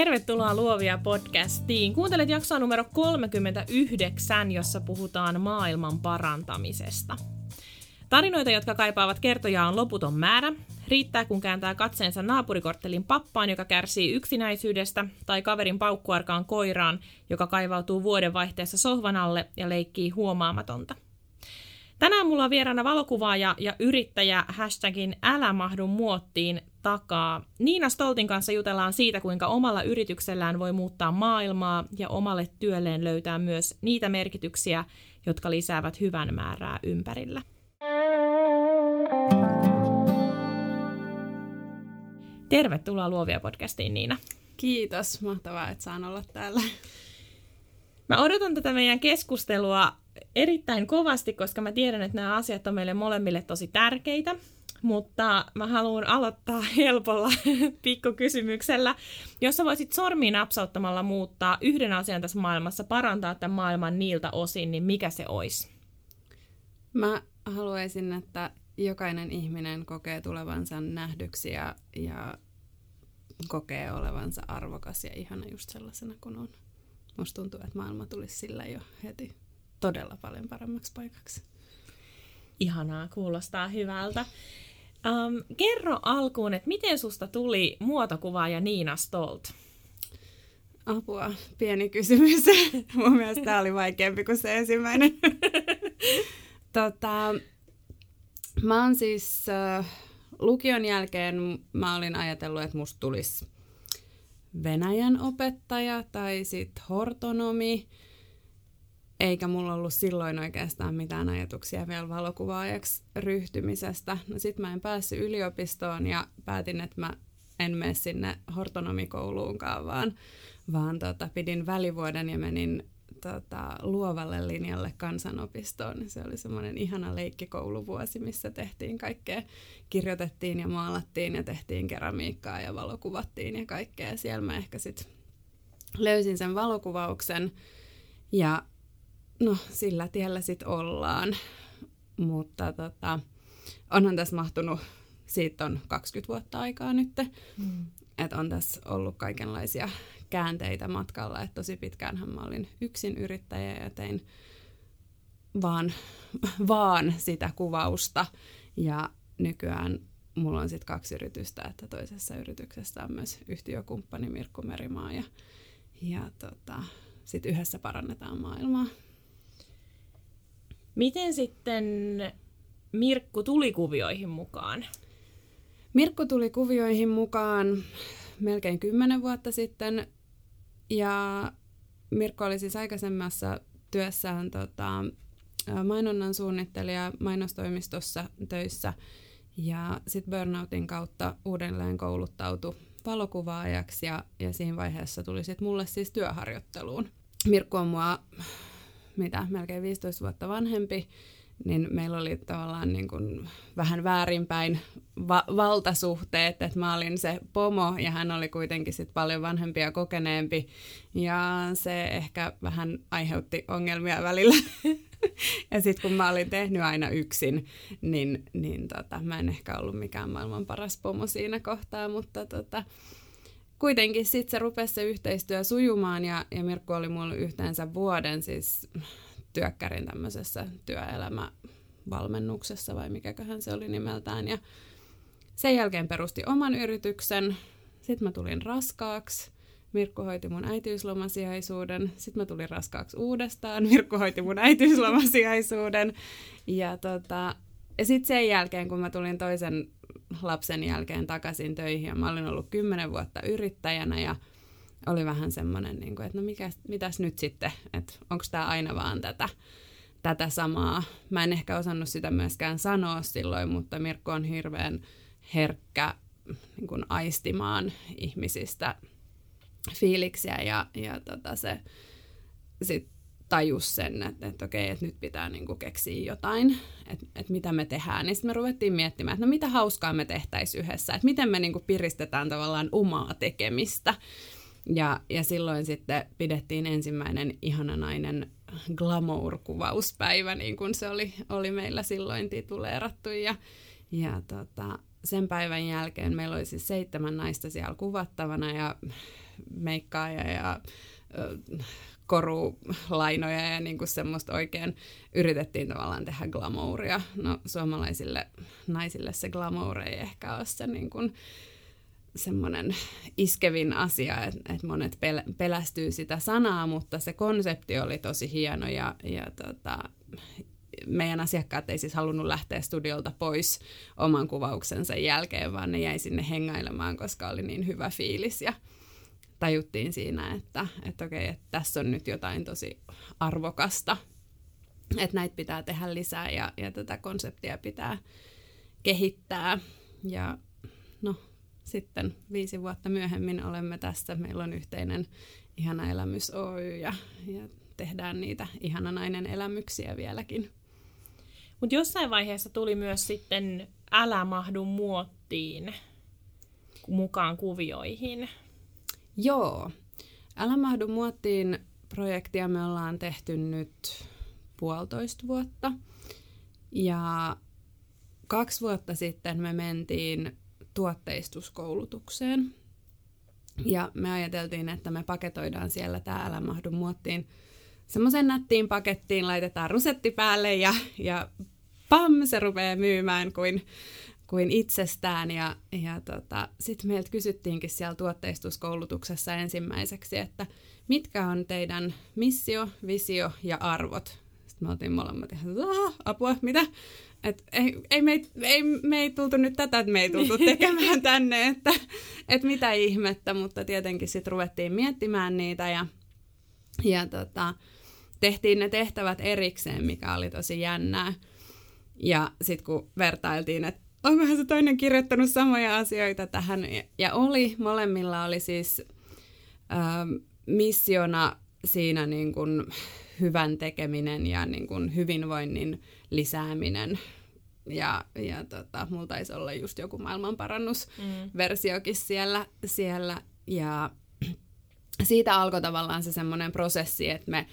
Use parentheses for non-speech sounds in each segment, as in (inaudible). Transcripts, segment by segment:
Tervetuloa Luovia podcastiin. Kuuntelet jaksoa numero 39, jossa puhutaan maailman parantamisesta. Tarinoita, jotka kaipaavat kertoja on loputon määrä. Riittää, kun kääntää katseensa naapurikorttelin pappaan, joka kärsii yksinäisyydestä, tai kaverin paukkuarkaan koiraan, joka kaivautuu vuodenvaihteessa sohvan alle ja leikkii huomaamatonta. Tänään mulla on vieraana valokuvaaja ja yrittäjä hashtagin Älä mahdu muottiin takaa. Niina Stoltin kanssa jutellaan siitä, kuinka omalla yrityksellään voi muuttaa maailmaa ja omalle työlleen löytää myös niitä merkityksiä, jotka lisäävät hyvän määrää ympärillä. Tervetuloa Luovia podcastiin, Niina. Kiitos, mahtavaa, että saan olla täällä. Mä odotan tätä meidän keskustelua erittäin kovasti, koska mä tiedän, että nämä asiat on meille molemmille tosi tärkeitä. Mutta mä haluan aloittaa (laughs) helpolla pikkukysymyksellä. Jos sä voisit sormiin napsauttamalla muuttaa yhden asian tässä maailmassa, parantaa tämän maailman niiltä osin, niin mikä se olisi? Mä haluaisin, että jokainen ihminen kokee tulevansa nähdyksi ja, ja kokee olevansa arvokas ja ihana just sellaisena kuin on. Musta tuntuu, että maailma tulisi sillä jo heti todella paljon paremmaksi paikaksi. Ihanaa, kuulostaa hyvältä. Um, kerro alkuun, että miten susta tuli muotokuvaaja Niina Stolt? Apua, pieni kysymys. (laughs) Mun mielestä tämä oli vaikeampi kuin se ensimmäinen. (laughs) tota, mä oon siis äh, lukion jälkeen mä olin ajatellut, että musta tulisi Venäjän opettaja tai sitten hortonomi eikä mulla ollut silloin oikeastaan mitään ajatuksia vielä valokuvaajaksi ryhtymisestä. No sit mä en päässyt yliopistoon ja päätin, että mä en mene sinne hortonomikouluunkaan, vaan, vaan tota, pidin välivuoden ja menin tota, luovalle linjalle kansanopistoon. Se oli semmoinen ihana leikkikouluvuosi, missä tehtiin kaikkea, kirjoitettiin ja maalattiin ja tehtiin keramiikkaa ja valokuvattiin ja kaikkea. Siellä mä ehkä sitten löysin sen valokuvauksen ja no sillä tiellä sitten ollaan. Mutta tota, onhan tässä mahtunut, siitä on 20 vuotta aikaa nyt, mm. että on tässä ollut kaikenlaisia käänteitä matkalla, että tosi pitkäänhän mä olin yksin yrittäjä ja tein vaan, (laughs) vaan sitä kuvausta ja nykyään mulla on sitten kaksi yritystä, että toisessa yrityksessä on myös yhtiökumppani Mirkku Merimaa ja, ja tota, sitten yhdessä parannetaan maailmaa. Miten sitten Mirkku tuli kuvioihin mukaan? Mirkku tuli kuvioihin mukaan melkein kymmenen vuotta sitten. Ja Mirkko oli siis aikaisemmassa työssään tota, mainonnan suunnittelija mainostoimistossa töissä. Ja sitten burnoutin kautta uudelleen kouluttautui valokuvaajaksi ja, ja siinä vaiheessa tuli sitten mulle siis työharjoitteluun. Mirkku on mua mitä melkein 15 vuotta vanhempi, niin meillä oli tavallaan niin kuin vähän väärinpäin va- valtasuhteet, että mä olin se pomo ja hän oli kuitenkin sit paljon vanhempi ja kokeneempi ja se ehkä vähän aiheutti ongelmia välillä. (laughs) ja sitten kun mä olin tehnyt aina yksin, niin, niin tota, mä en ehkä ollut mikään maailman paras pomo siinä kohtaa, mutta tota, kuitenkin sitten se rupesi se yhteistyö sujumaan ja, ja Mirkku oli mulla yhteensä vuoden siis työkkärin tämmöisessä työelämävalmennuksessa vai mikäköhän se oli nimeltään. Ja sen jälkeen perusti oman yrityksen. Sitten mä tulin raskaaksi. Mirkku hoiti mun äitiyslomasijaisuuden. Sitten mä tulin raskaaksi uudestaan. Mirkku hoiti mun äitiyslomasijaisuuden. Ja, tota, ja sitten sen jälkeen, kun mä tulin toisen lapsen jälkeen takaisin töihin ja mä olin ollut kymmenen vuotta yrittäjänä ja oli vähän semmoinen, niin kuin, että no mikä, mitäs nyt sitten, että onko tämä aina vaan tätä, tätä samaa. Mä en ehkä osannut sitä myöskään sanoa silloin, mutta Mirkko on hirveän herkkä niin kuin aistimaan ihmisistä fiiliksiä ja, ja tota se sitten tajus sen, että, että okei, että nyt pitää niin kuin keksiä jotain, että, että mitä me tehdään. Niin sitten me ruvettiin miettimään, että no mitä hauskaa me tehtäisiin yhdessä, että miten me niin kuin piristetään tavallaan omaa tekemistä. Ja, ja silloin sitten pidettiin ensimmäinen ihana nainen glamour-kuvauspäivä, niin kuin se oli, oli meillä silloin tituleerattu. Ja, ja tota, sen päivän jälkeen meillä oli siis seitsemän naista siellä kuvattavana ja meikkaaja ja korulainoja ja niin kuin semmoista oikein yritettiin tavallaan tehdä glamouria. No suomalaisille naisille se glamour ei ehkä ole se niin kuin semmoinen iskevin asia, että, monet pel- pelästyy sitä sanaa, mutta se konsepti oli tosi hieno ja, ja tota, meidän asiakkaat ei siis halunnut lähteä studiolta pois oman kuvauksensa jälkeen, vaan ne jäi sinne hengailemaan, koska oli niin hyvä fiilis ja tajuttiin siinä, että, että okei, että tässä on nyt jotain tosi arvokasta, että näitä pitää tehdä lisää ja, ja tätä konseptia pitää kehittää. Ja no, sitten viisi vuotta myöhemmin olemme tässä. Meillä on yhteinen Ihana elämys Oy ja, ja tehdään niitä ihana nainen elämyksiä vieläkin. Mutta jossain vaiheessa tuli myös sitten Älä mahdu muottiin mukaan kuvioihin. Joo. Älä mahdu muottiin projektia me ollaan tehty nyt puolitoista vuotta. Ja kaksi vuotta sitten me mentiin tuotteistuskoulutukseen. Ja me ajateltiin, että me paketoidaan siellä tämä Älä mahdu muottiin semmoisen nättiin pakettiin, laitetaan rusetti päälle ja, ja pam, se rupeaa myymään kuin kuin itsestään. Ja, ja tota, sitten meiltä kysyttiinkin siellä tuotteistuskoulutuksessa ensimmäiseksi, että mitkä on teidän missio, visio ja arvot. Sitten me oltiin molemmat ihan, apua, mitä? Et ei, ei, me, ei, me ei tultu nyt tätä, että me ei tultu (laughs) tekemään tänne, että, että mitä ihmettä, mutta tietenkin sitten ruvettiin miettimään niitä ja, ja tota, tehtiin ne tehtävät erikseen, mikä oli tosi jännää. Ja sitten kun vertailtiin, että onkohan se toinen kirjoittanut samoja asioita tähän. Ja oli, molemmilla oli siis ähm, missiona siinä niin kuin hyvän tekeminen ja niin kuin hyvinvoinnin lisääminen. Ja, ja tota, mulla taisi olla just joku maailmanparannusversiokin mm. siellä, siellä. Ja siitä alkoi tavallaan se semmoinen prosessi, että me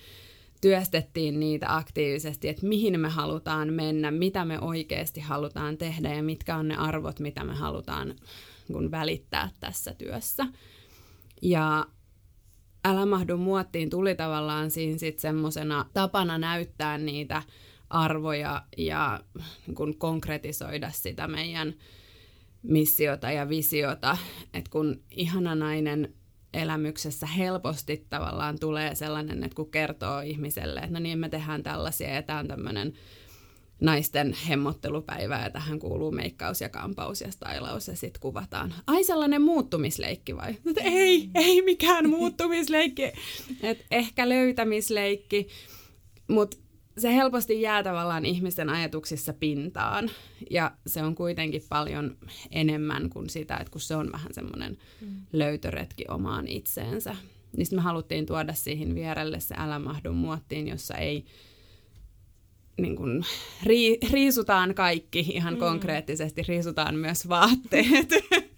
työstettiin niitä aktiivisesti, että mihin me halutaan mennä, mitä me oikeasti halutaan tehdä ja mitkä on ne arvot, mitä me halutaan kun välittää tässä työssä. Ja Älä mahdu muottiin tuli tavallaan siinä sitten semmoisena tapana näyttää niitä arvoja ja kun konkretisoida sitä meidän missiota ja visiota, että kun ihana nainen elämyksessä helposti tavallaan tulee sellainen, että kun kertoo ihmiselle, että no niin, me tehdään tällaisia ja tämä on tämmöinen naisten hemmottelupäivä ja tähän kuuluu meikkaus ja kampaus ja stylaus ja sitten kuvataan. Ai sellainen muuttumisleikki vai? Että ei, ei mikään (laughs) muuttumisleikki. Et ehkä löytämisleikki, mutta se helposti jää tavallaan ihmisten ajatuksissa pintaan. Ja se on kuitenkin paljon enemmän kuin sitä, että kun se on vähän semmoinen mm. löytöretki omaan itseensä. Niin me haluttiin tuoda siihen vierelle se älä mahdu muottiin, jossa ei niin kuin, ri, riisutaan kaikki ihan mm. konkreettisesti, riisutaan myös vaatteet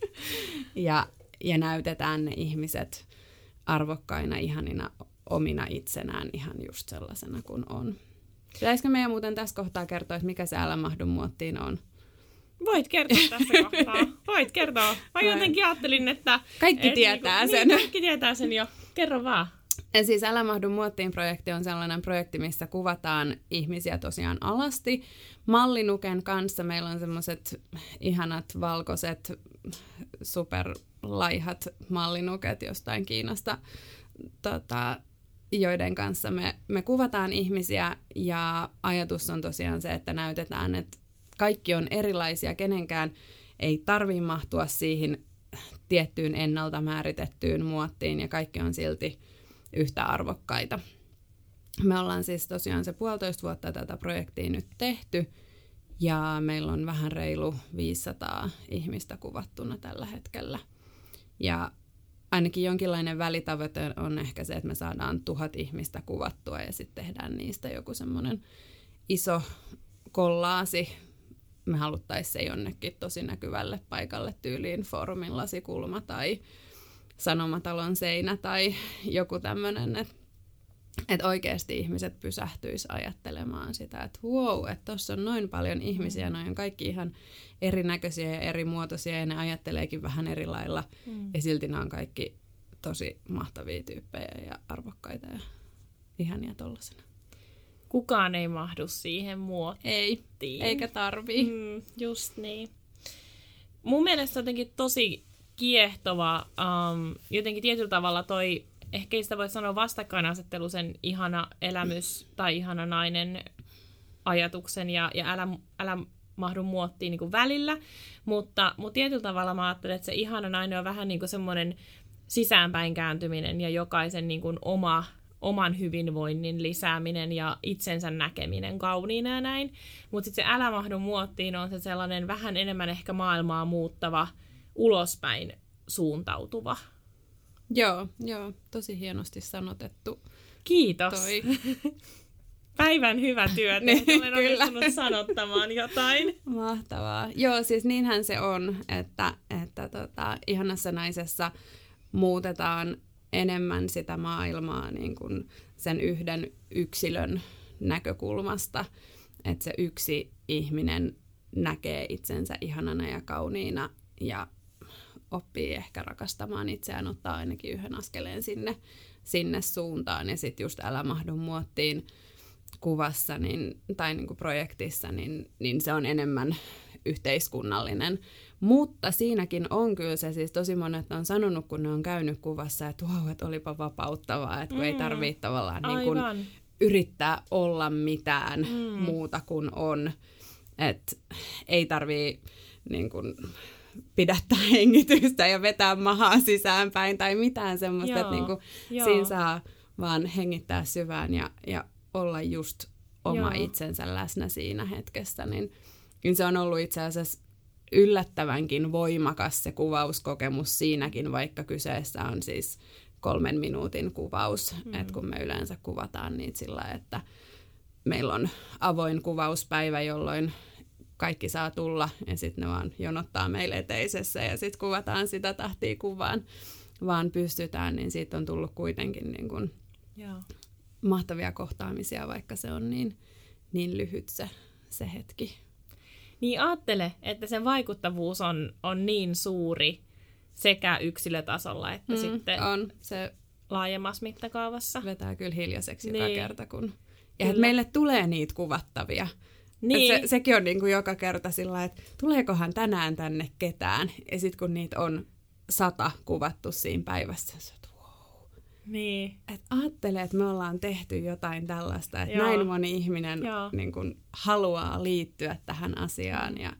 (laughs) ja, ja näytetään ne ihmiset arvokkaina, ihanina, omina itsenään ihan just sellaisena kuin on. Pitäisikö meidän muuten tässä kohtaa kertoa, että mikä se älä mahdu muottiin on? Voit kertoa tässä (laughs) kohtaa. Voit kertoa. Mä jotenkin ajattelin, että... Kaikki et, tietää niin, sen. Niin, kaikki tietää sen jo. Kerro vaan. Ja siis Älä mahdu muottiin projekti on sellainen projekti, missä kuvataan ihmisiä tosiaan alasti. Mallinuken kanssa meillä on semmoiset ihanat valkoiset superlaihat mallinuket jostain Kiinasta tota, joiden kanssa me, me kuvataan ihmisiä ja ajatus on tosiaan se, että näytetään, että kaikki on erilaisia, kenenkään ei tarvi mahtua siihen tiettyyn ennalta määritettyyn muottiin ja kaikki on silti yhtä arvokkaita. Me ollaan siis tosiaan se puolitoista vuotta tätä projektia nyt tehty ja meillä on vähän reilu 500 ihmistä kuvattuna tällä hetkellä. Ja ainakin jonkinlainen välitavoite on ehkä se, että me saadaan tuhat ihmistä kuvattua ja sitten tehdään niistä joku semmoinen iso kollaasi. Me haluttaisiin se jonnekin tosi näkyvälle paikalle tyyliin foorumin lasikulma tai sanomatalon seinä tai joku tämmöinen, että että oikeasti ihmiset pysähtyisi ajattelemaan sitä, että wow, että tuossa on noin paljon ihmisiä, mm. noin on kaikki ihan erinäköisiä ja eri muotoisia ja ne ajatteleekin vähän eri lailla mm. ja silti nämä on kaikki tosi mahtavia tyyppejä ja arvokkaita ja ihania tollasena. Kukaan ei mahdu siihen muottiin. Ei, eikä tarvii. Mm, just niin. Mun mielestä jotenkin tosi kiehtova, um, jotenkin tietyllä tavalla toi ehkä sitä voi sanoa vastakkainasettelu sen ihana elämys tai ihana nainen ajatuksen ja, ja älä, älä mahdu muottiin niin kuin välillä, mutta, mutta tietyllä tavalla mä ajattelen, että se ihana nainen on vähän niin kuin semmoinen sisäänpäin kääntyminen ja jokaisen niin kuin oma, oman hyvinvoinnin lisääminen ja itsensä näkeminen kauniina ja näin. Mutta sitten se älä mahdu muottiin on se sellainen vähän enemmän ehkä maailmaa muuttava, ulospäin suuntautuva Joo, joo, tosi hienosti sanotettu. Kiitos. Toi. (laughs) Päivän hyvä työ, niin, olen onnistunut sanottamaan jotain. Mahtavaa. Joo, siis niinhän se on, että, että tota, ihanassa naisessa muutetaan enemmän sitä maailmaa niin kuin sen yhden yksilön näkökulmasta, että se yksi ihminen näkee itsensä ihanana ja kauniina ja oppii ehkä rakastamaan itseään, ottaa ainakin yhden askeleen sinne, sinne suuntaan. Ja sitten just Älä mahdu muottiin kuvassa niin, tai niin kuin projektissa, niin, niin se on enemmän yhteiskunnallinen. Mutta siinäkin on kyllä se, siis tosi monet on sanonut, kun ne on käynyt kuvassa, että wow, että olipa vapauttavaa, että kun mm. ei tarvitse tavallaan niin kuin yrittää olla mitään mm. muuta kuin on. Että ei tarvitse niin kuin, pidättää (laughs) hengitystä ja vetää mahaa sisäänpäin tai mitään semmoista, joo, että niinku siinä saa vaan hengittää syvään ja, ja olla just oma joo. itsensä läsnä siinä hetkessä, niin, niin se on ollut itse asiassa yllättävänkin voimakas se kuvauskokemus siinäkin, vaikka kyseessä on siis kolmen minuutin kuvaus, mm. että kun me yleensä kuvataan niitä sillä, että meillä on avoin kuvauspäivä, jolloin kaikki saa tulla ja sitten ne vaan jonottaa meille eteisessä ja sitten kuvataan sitä tahtia kuvaan, vaan pystytään, niin siitä on tullut kuitenkin niin kun Joo. mahtavia kohtaamisia, vaikka se on niin, niin lyhyt se, se hetki. Niin ajattele, että sen vaikuttavuus on, on niin suuri sekä yksilötasolla että mm, sitten on. Se laajemmassa mittakaavassa. Vetää kyllä hiljaiseksi niin. joka kerta, kun... Ja että meille tulee niitä kuvattavia niin. se, sekin on niin kuin joka kerta sillä että tuleekohan tänään tänne ketään. Ja sitten kun niitä on sata kuvattu siinä päivässä, se että wow. Niin. Et ajattele, että me ollaan tehty jotain tällaista, että Joo. näin moni ihminen niin kuin, haluaa liittyä tähän asiaan ja,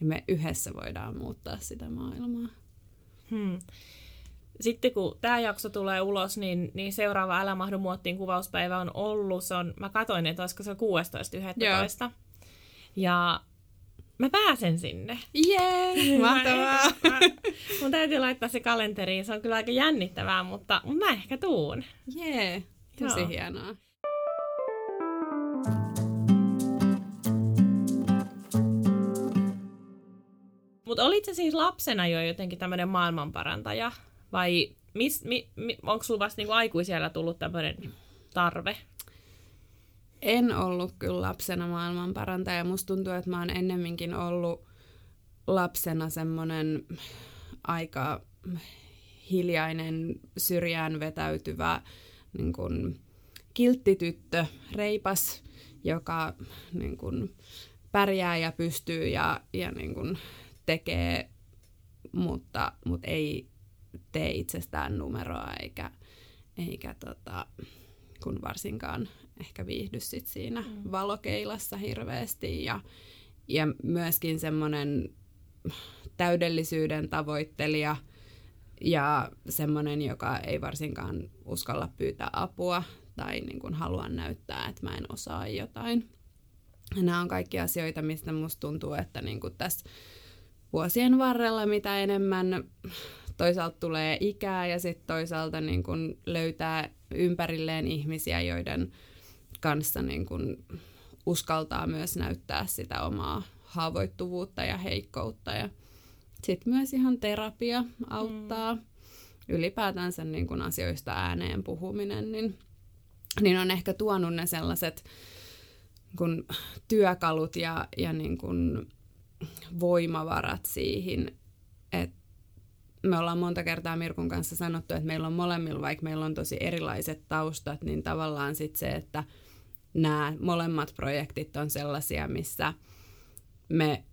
ja me yhdessä voidaan muuttaa sitä maailmaa. Hmm. Sitten kun tämä jakso tulee ulos, niin, niin seuraava Älä mahdu muottiin kuvauspäivä on ollut. Se on, mä katoin, että olisiko se 16.11. Ja mä pääsen sinne. Jee, mahtavaa. (laughs) Mun täytyy laittaa se kalenteriin, se on kyllä aika jännittävää, mutta mä ehkä tuun. Jee, tosi Joo. hienoa. Mutta olit se siis lapsena jo jotenkin tämmöinen maailmanparantaja? Vai mis, mi, mi, onko sulla vasta niinku aikuisiellä tullut tämmöinen tarve? En ollut kyllä lapsena maailmanparantaja. Musta tuntuu, että mä oon ennemminkin ollut lapsena semmoinen aika hiljainen, syrjään vetäytyvä niin kuin kilttityttö, reipas, joka niin kuin, pärjää ja pystyy ja, ja niin kuin, tekee, mutta, mutta ei tee itsestään numeroa eikä, eikä tota, kun varsinkaan ehkä viihdy sit siinä mm. valokeilassa hirveästi ja, ja myöskin semmoinen täydellisyyden tavoittelija ja semmoinen, joka ei varsinkaan uskalla pyytää apua tai niin kuin halua näyttää, että mä en osaa jotain. Ja nämä on kaikki asioita, mistä musta tuntuu, että niin kuin tässä vuosien varrella mitä enemmän toisaalta tulee ikää ja sitten toisaalta niin kun löytää ympärilleen ihmisiä, joiden kanssa niin kun uskaltaa myös näyttää sitä omaa haavoittuvuutta ja heikkoutta. Ja sitten myös ihan terapia auttaa. Mm. Ylipäätänsä niin kun asioista ääneen puhuminen, niin, niin on ehkä tuonut ne sellaiset kun työkalut ja, ja niin kun voimavarat siihen, että me ollaan monta kertaa Mirkun kanssa sanottu, että meillä on molemmilla, vaikka meillä on tosi erilaiset taustat, niin tavallaan sitten se, että nämä molemmat projektit on sellaisia, missä me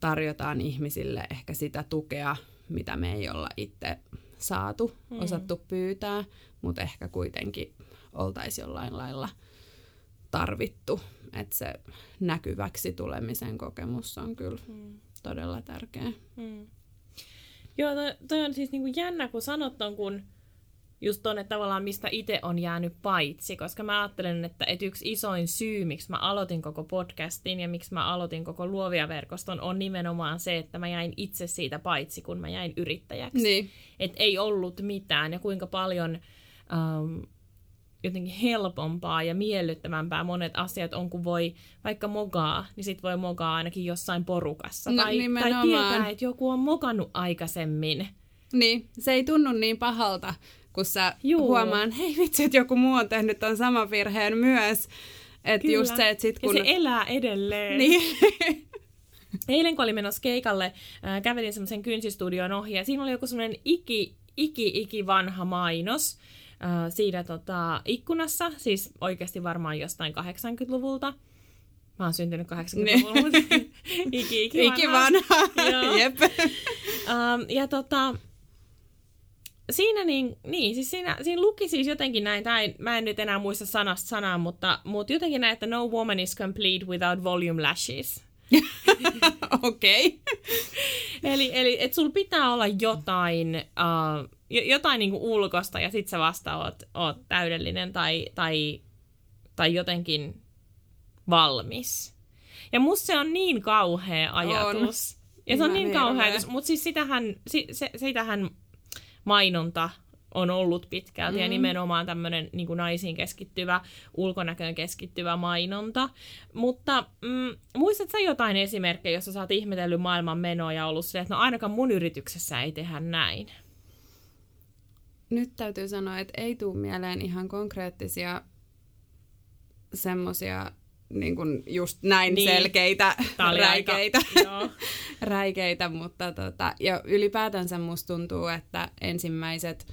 tarjotaan ihmisille ehkä sitä tukea, mitä me ei olla itse saatu, mm. osattu pyytää, mutta ehkä kuitenkin oltaisiin jollain lailla tarvittu. Että se näkyväksi tulemisen kokemus on kyllä mm. todella tärkeä. Mm. Joo, toi, toi on siis niinku jännä, kun sanot on, kun just tuonne tavallaan, mistä itse on jäänyt paitsi, koska mä ajattelen, että, että yksi isoin syy, miksi mä aloitin koko podcastin ja miksi mä aloitin koko luovia verkoston, on nimenomaan se, että mä jäin itse siitä paitsi, kun mä jäin yrittäjäksi. Niin. Että ei ollut mitään ja kuinka paljon um, jotenkin helpompaa ja miellyttävämpää monet asiat on, kun voi vaikka mogaa, niin sit voi mogaa ainakin jossain porukassa. No, tai, tai tietää, että joku on mokannut aikaisemmin. Niin, se ei tunnu niin pahalta, kun sä Juu. huomaan, hei vitsi, että joku muu on tehnyt ton saman virheen myös. Että just se, että sit kun... Ja se elää edelleen. Niin. Eilen kun olin menossa keikalle, äh, kävelin semmoisen kynsistudion ohi ja siinä oli joku semmoinen iki, iki, iki vanha mainos äh, siinä tota, ikkunassa, siis oikeasti varmaan jostain 80-luvulta. Mä oon syntynyt 80-luvulla, mutta (laughs) iki, iki vanha. Iki vanha, jep. Um, ja tota, siinä, niin, niin, siis siinä, siinä luki siis jotenkin näin, tai mä en nyt enää muista sanasta sanaa, mutta, mutta jotenkin näin, että no woman is complete without volume lashes. (laughs) Okei. okay. eli eli että sulla pitää olla jotain, uh, jotain niinku ulkosta ja sit sä vasta oot, oot täydellinen tai, tai, tai jotenkin valmis. Ja musta se on niin kauhea ajatus. On. Ja se on niin kauhea ajatus, mutta siis sitähän, si, se, sitähän mainonta on ollut pitkälti mm. ja nimenomaan tämmöinen niin naisiin keskittyvä, ulkonäköön keskittyvä mainonta. Mutta mm, muistatko jotain esimerkkejä, jossa sä oot ihmetellyt maailman menoa ja ollut se, että no ainakaan mun yrityksessä ei tehdä näin? Nyt täytyy sanoa, että ei tule mieleen ihan konkreettisia semmoisia niin kuin just näin niin. selkeitä, räikeitä, aika, (laughs) räikeitä, mutta tota, ja ylipäätänsä musta tuntuu, että ensimmäiset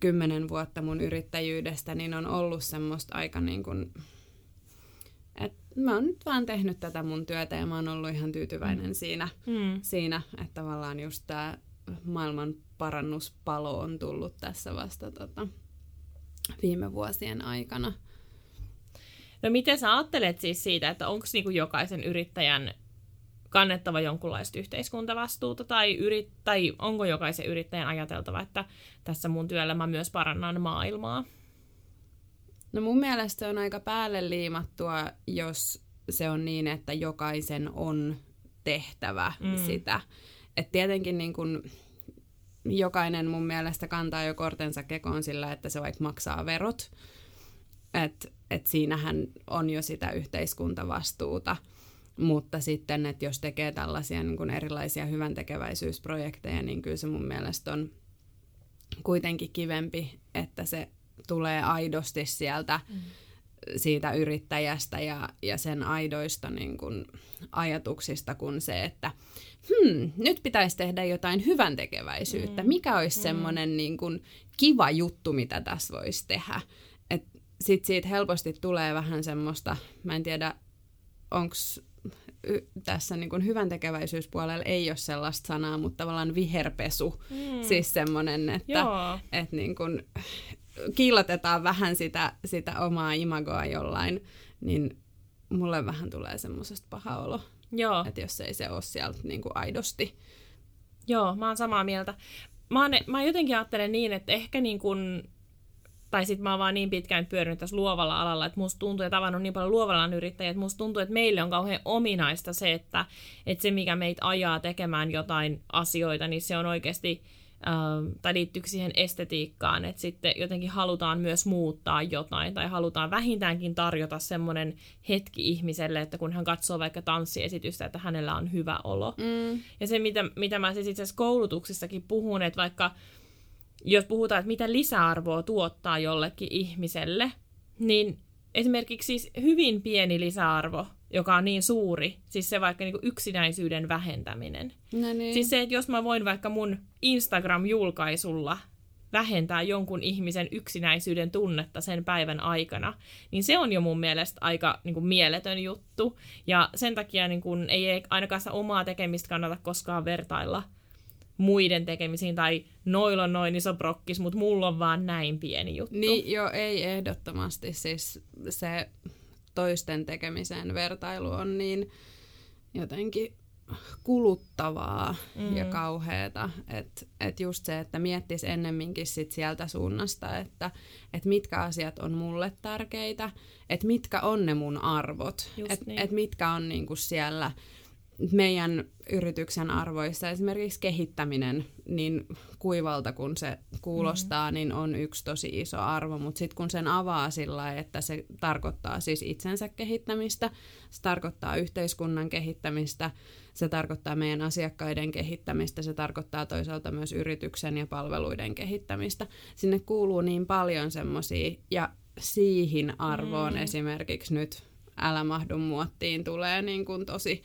kymmenen vuotta mun yrittäjyydestä niin on ollut semmoista aika niin kuin, että mä oon nyt vaan tehnyt tätä mun työtä ja mä oon ollut ihan tyytyväinen mm. siinä, mm. siinä, että tavallaan just tämä maailman parannuspalo on tullut tässä vasta tota, viime vuosien aikana. No miten sä ajattelet siis siitä, että onko niinku jokaisen yrittäjän kannettava jonkunlaista yhteiskuntavastuuta tai, yrit, tai onko jokaisen yrittäjän ajateltava, että tässä mun työllä mä myös parannan maailmaa? No mun mielestä on aika päälle liimattua, jos se on niin, että jokaisen on tehtävä mm. sitä. Et tietenkin niin kun jokainen mun mielestä kantaa jo kortensa kekoon sillä, että se vaikka maksaa verot. Että et siinähän on jo sitä yhteiskuntavastuuta. Mutta sitten, että jos tekee tällaisia niin kuin erilaisia hyvän tekeväisyysprojekteja, niin kyllä se mun mielestä on kuitenkin kivempi, että se tulee aidosti sieltä mm. siitä yrittäjästä ja, ja sen aidoista niin kuin, ajatuksista kuin se, että hmm, nyt pitäisi tehdä jotain hyvän tekeväisyyttä. Mm. Mikä olisi mm. semmoinen niin kuin, kiva juttu, mitä tässä voisi tehdä? Sitten siitä helposti tulee vähän semmoista, mä en tiedä, onko tässä niin kuin hyvän tekeväisyyspuolella ei ole sellaista sanaa, mutta tavallaan viherpesu. Mm. Siis semmoinen, että, että niin kuin kiillotetaan vähän sitä, sitä omaa imagoa jollain, niin mulle vähän tulee semmoisesta paha olo. Joo. Että jos ei se ole sieltä niin kuin aidosti. Joo, mä oon samaa mieltä. Mä, oon, mä jotenkin ajattelen niin, että ehkä niin kuin tai sitten mä oon vaan niin pitkään pyörinyt tässä luovalla alalla, että musta tuntuu ja tavannut niin paljon luovalla yrittäjiä, että musta tuntuu, että meille on kauhean ominaista se, että, että se mikä meitä ajaa tekemään jotain asioita, niin se on oikeasti tai liittyykö siihen estetiikkaan, että sitten jotenkin halutaan myös muuttaa jotain tai halutaan vähintäänkin tarjota semmoinen hetki ihmiselle, että kun hän katsoo vaikka tanssiesitystä, että hänellä on hyvä olo. Mm. Ja se, mitä, mitä mä siis itse asiassa koulutuksissakin puhun, että vaikka jos puhutaan, että mitä lisäarvoa tuottaa jollekin ihmiselle, niin esimerkiksi siis hyvin pieni lisäarvo, joka on niin suuri, siis se vaikka niin yksinäisyyden vähentäminen. No niin. Siis se, että jos mä voin vaikka mun Instagram-julkaisulla vähentää jonkun ihmisen yksinäisyyden tunnetta sen päivän aikana, niin se on jo mun mielestä aika niin kuin, mieletön juttu. Ja sen takia niin kuin, ei ainakaan sitä omaa tekemistä kannata koskaan vertailla muiden tekemisiin, tai noilla on noin iso brokkis, mutta mulla on vaan näin pieni juttu. Niin, joo, ei ehdottomasti. Siis se toisten tekemisen vertailu on niin jotenkin kuluttavaa mm. ja kauheata. Että et just se, että miettisi ennemminkin sit sieltä suunnasta, että et mitkä asiat on mulle tärkeitä, että mitkä on ne mun arvot, että niin. et mitkä on niinku siellä meidän yrityksen arvoissa esimerkiksi kehittäminen, niin kuivalta kun se kuulostaa, mm-hmm. niin on yksi tosi iso arvo, mutta sitten kun sen avaa sillä että se tarkoittaa siis itsensä kehittämistä, se tarkoittaa yhteiskunnan kehittämistä, se tarkoittaa meidän asiakkaiden kehittämistä, se tarkoittaa toisaalta myös yrityksen ja palveluiden kehittämistä. Sinne kuuluu niin paljon semmoisia, ja siihen arvoon mm. esimerkiksi nyt älä mahdu muottiin tulee niin kuin tosi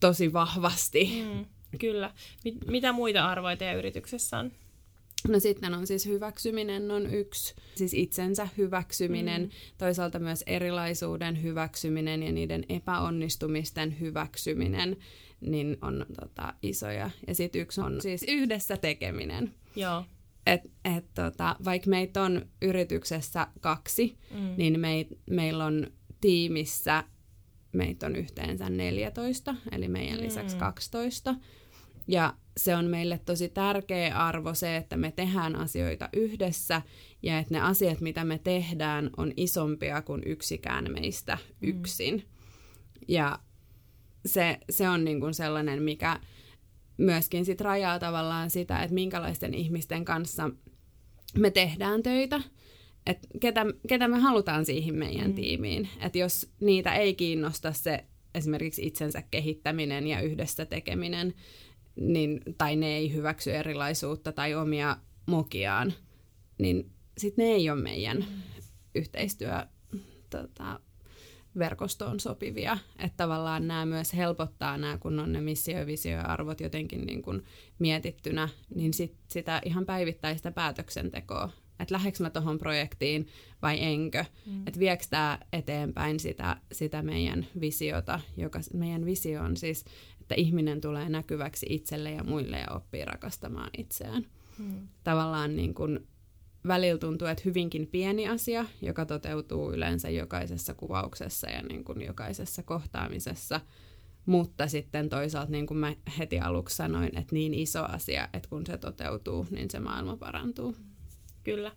tosi vahvasti. Mm, kyllä. Mit, mitä muita arvoja teidän yrityksessä on? No sitten on siis hyväksyminen on yksi, siis itsensä hyväksyminen, mm. toisaalta myös erilaisuuden hyväksyminen ja niiden epäonnistumisten hyväksyminen, niin on tota, isoja. Ja sitten yksi on siis yhdessä tekeminen. Joo. Et, et, tota, vaikka meitä on yrityksessä kaksi, mm. niin meit, meillä on tiimissä meitä on yhteensä 14, eli meidän lisäksi 12. Mm. Ja se on meille tosi tärkeä arvo se, että me tehdään asioita yhdessä ja että ne asiat, mitä me tehdään, on isompia kuin yksikään meistä mm. yksin. Ja se, se on niin kuin sellainen, mikä myöskin sit rajaa tavallaan sitä, että minkälaisten ihmisten kanssa me tehdään töitä että ketä, ketä me halutaan siihen meidän mm. tiimiin. Että jos niitä ei kiinnosta se esimerkiksi itsensä kehittäminen ja yhdessä tekeminen, niin, tai ne ei hyväksy erilaisuutta tai omia mokiaan, niin sitten ne ei ole meidän mm. yhteistyö tota, verkostoon sopivia. Että tavallaan nämä myös helpottaa nämä, kun on ne missio, visio ja arvot jotenkin niin kuin mietittynä, niin sit, sitä ihan päivittäistä päätöksentekoa että lähdekö mä tuohon projektiin vai enkö. Mm. Että viekö tämä eteenpäin sitä, sitä meidän visiota, joka meidän visio on siis, että ihminen tulee näkyväksi itselle ja muille ja oppii rakastamaan itseään. Mm. Tavallaan niin kun välillä tuntuu, että hyvinkin pieni asia, joka toteutuu yleensä jokaisessa kuvauksessa ja niin kun jokaisessa kohtaamisessa, mutta sitten toisaalta, niin kuin mä heti aluksi sanoin, että niin iso asia, että kun se toteutuu, niin se maailma parantuu. Kyllä.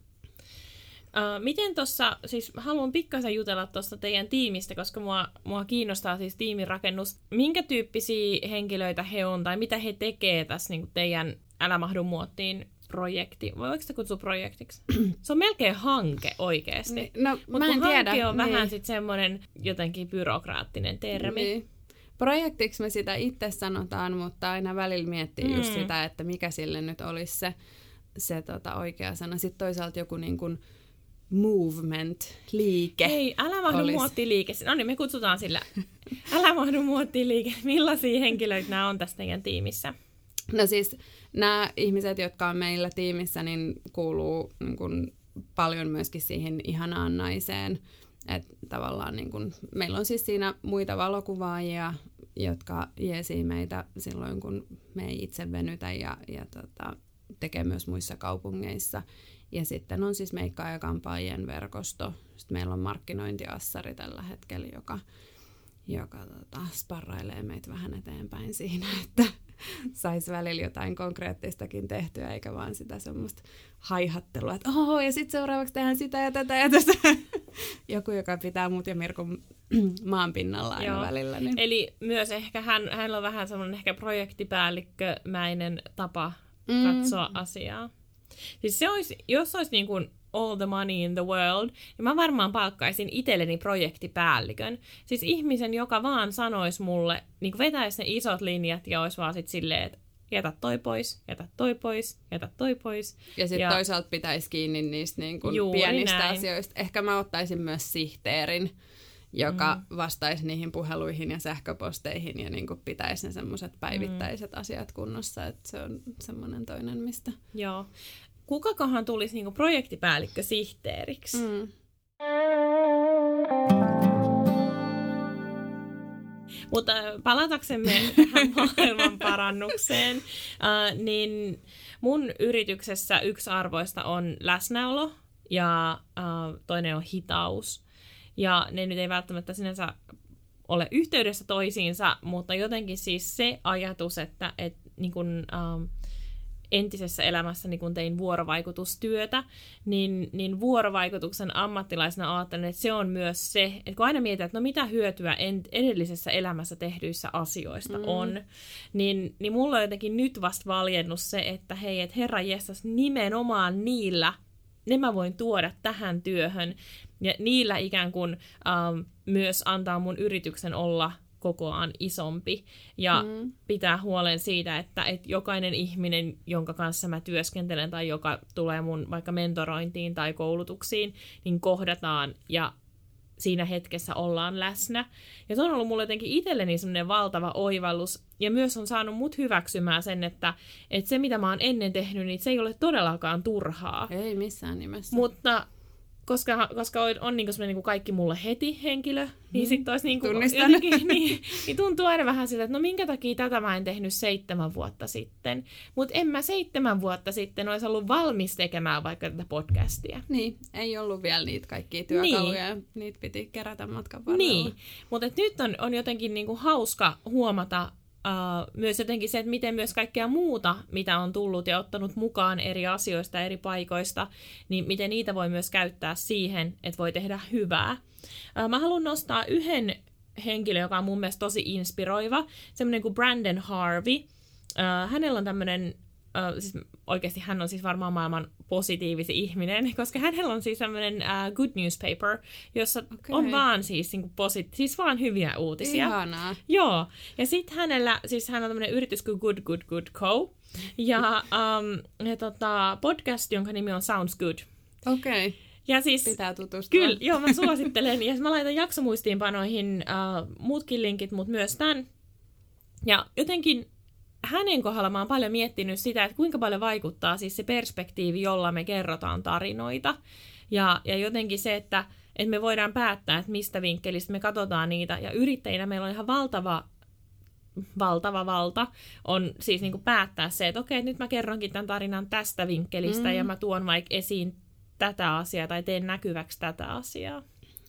Uh, miten tuossa, siis haluan pikkasen jutella tuosta teidän tiimistä, koska mua, mua kiinnostaa siis tiimin rakennus. Minkä tyyppisiä henkilöitä he on tai mitä he tekee tässä niin teidän Älä mahdu muottiin projekti. Voiko sitä kutsua projektiksi? (clears throat) Se on melkein hanke oikeasti. Niin, no, Mutta mä en tiedä. hanke on niin. vähän sitten semmoinen jotenkin byrokraattinen termi. Niin. Projektiksi me sitä itse sanotaan, mutta aina välillä miettii mm. just sitä, että mikä sille nyt olisi se se tota, oikea sana. Sitten toisaalta joku niin kuin movement, liike. Ei, älä mahdu liike. No niin, me kutsutaan sillä. Älä mahdu liike. Millaisia henkilöitä nämä on tässä teidän tiimissä? No siis nämä ihmiset, jotka on meillä tiimissä, niin kuuluu niin kuin, paljon myöskin siihen ihanaan naiseen. Et tavallaan niin kun, meillä on siis siinä muita valokuvaajia, jotka jeesii meitä silloin, kun me ei itse venytä ja, ja tota, tekee myös muissa kaupungeissa. Ja sitten on siis meikkaa- ja kampaajien verkosto. Sitten meillä on markkinointiassari tällä hetkellä, joka, joka tota, sparrailee meitä vähän eteenpäin siinä, (laughs) että saisi välillä jotain konkreettistakin tehtyä, eikä vaan sitä semmoista haihattelua, että oho, ja sitten seuraavaksi tehdään sitä ja tätä ja tästä. (laughs) Joku, joka pitää mut ja Mirkun (clears throat) maan pinnalla aina Joo. välillä. Niin. Eli myös ehkä hän, hän on vähän semmoinen ehkä projektipäällikkömäinen tapa. Katsoa asiaa. Siis se olisi, jos olisi niin kuin all the money in the world, niin mä varmaan palkkaisin itselleni projektipäällikön. Siis ihmisen, joka vaan sanoisi mulle, niin vetäisi ne isot linjat ja olisi vaan sitten silleen, että jätä toi pois, jätä toi pois, jätä toi pois. Ja sitten toisaalta pitäisi kiinni niistä niin kuin pienistä näin. asioista. Ehkä mä ottaisin myös sihteerin, joka mm. vastaisi niihin puheluihin ja sähköposteihin ja niin kuin pitäisi ne semmoiset päivittäiset mm. asiat kunnossa. Että se on semmoinen toinen, mistä... Joo. Kukakohan tulisi niin kuin projektipäällikkö sihteeriksi? Mm. Mutta palataksemme (laughs) tähän maailman parannukseen, äh, niin mun yrityksessä yksi arvoista on läsnäolo ja äh, toinen on hitaus. Ja ne nyt ei välttämättä sinänsä ole yhteydessä toisiinsa, mutta jotenkin siis se ajatus, että et, niin kun, äh, entisessä elämässäni, kun tein vuorovaikutustyötä, niin, niin vuorovaikutuksen ammattilaisena ajattelen, että se on myös se, että kun aina mietitään, että no mitä hyötyä edellisessä elämässä tehdyissä asioista mm. on, niin, niin mulla on jotenkin nyt vasta valjennut se, että hei, että herra jestas, nimenomaan niillä ne mä voin tuoda tähän työhön, ja niillä ikään kuin ähm, myös antaa mun yrityksen olla kokoaan isompi ja mm. pitää huolen siitä, että, että jokainen ihminen, jonka kanssa mä työskentelen tai joka tulee mun vaikka mentorointiin tai koulutuksiin, niin kohdataan ja siinä hetkessä ollaan läsnä. Ja se on ollut mulle jotenkin itselleni semmoinen valtava oivallus, ja myös on saanut mut hyväksymään sen, että, että se mitä mä oon ennen tehnyt, niin se ei ole todellakaan turhaa. Ei missään nimessä. Mutta koska, koska on, on niinku niinku kaikki mulle heti henkilö, niin mm. sitten olisi niinku jotenkin, (laughs) niin, niin tuntuu aina vähän siltä, että no minkä takia tätä mä en tehnyt seitsemän vuotta sitten. Mutta en mä seitsemän vuotta sitten olisi ollut valmis tekemään vaikka tätä podcastia. Niin, ei ollut vielä niitä kaikkia työkaluja, niin. niitä piti kerätä matkan varrella. Niin, mutta nyt on, on jotenkin niinku hauska huomata Uh, myös jotenkin se, että miten myös kaikkea muuta, mitä on tullut ja ottanut mukaan eri asioista, eri paikoista, niin miten niitä voi myös käyttää siihen, että voi tehdä hyvää. Uh, mä haluan nostaa yhden henkilön, joka on mun mielestä tosi inspiroiva, semmoinen kuin Brandon Harvey. Uh, hänellä on tämmöinen Uh, siis oikeasti hän on siis varmaan maailman positiivisin ihminen, (laughs) koska hänellä on siis tämmöinen uh, good newspaper, jossa okay. on vaan siis, niin posit- siis vaan hyviä uutisia. Ihanaa. Joo. Ja sitten hänellä, siis hän on tämmöinen yritys kuin Good Good Good Co. Ja, um, ja tota, podcast, jonka nimi on Sounds Good. Okei. Okay. Ja siis, Pitää tutustua. Kyllä, joo, mä suosittelen. ja mä laitan jaksomuistiinpanoihin uh, muutkin linkit, mutta myös tämän. Ja jotenkin hänen kohdalla mä oon paljon miettinyt sitä, että kuinka paljon vaikuttaa siis se perspektiivi, jolla me kerrotaan tarinoita. Ja, ja jotenkin se, että, että me voidaan päättää, että mistä vinkkelistä me katsotaan niitä. Ja yrittäjinä meillä on ihan valtava valtava valta on siis niin kuin päättää se, että okei, nyt mä kerronkin tämän tarinan tästä vinkkelistä mm. ja mä tuon vaikka esiin tätä asiaa tai teen näkyväksi tätä asiaa.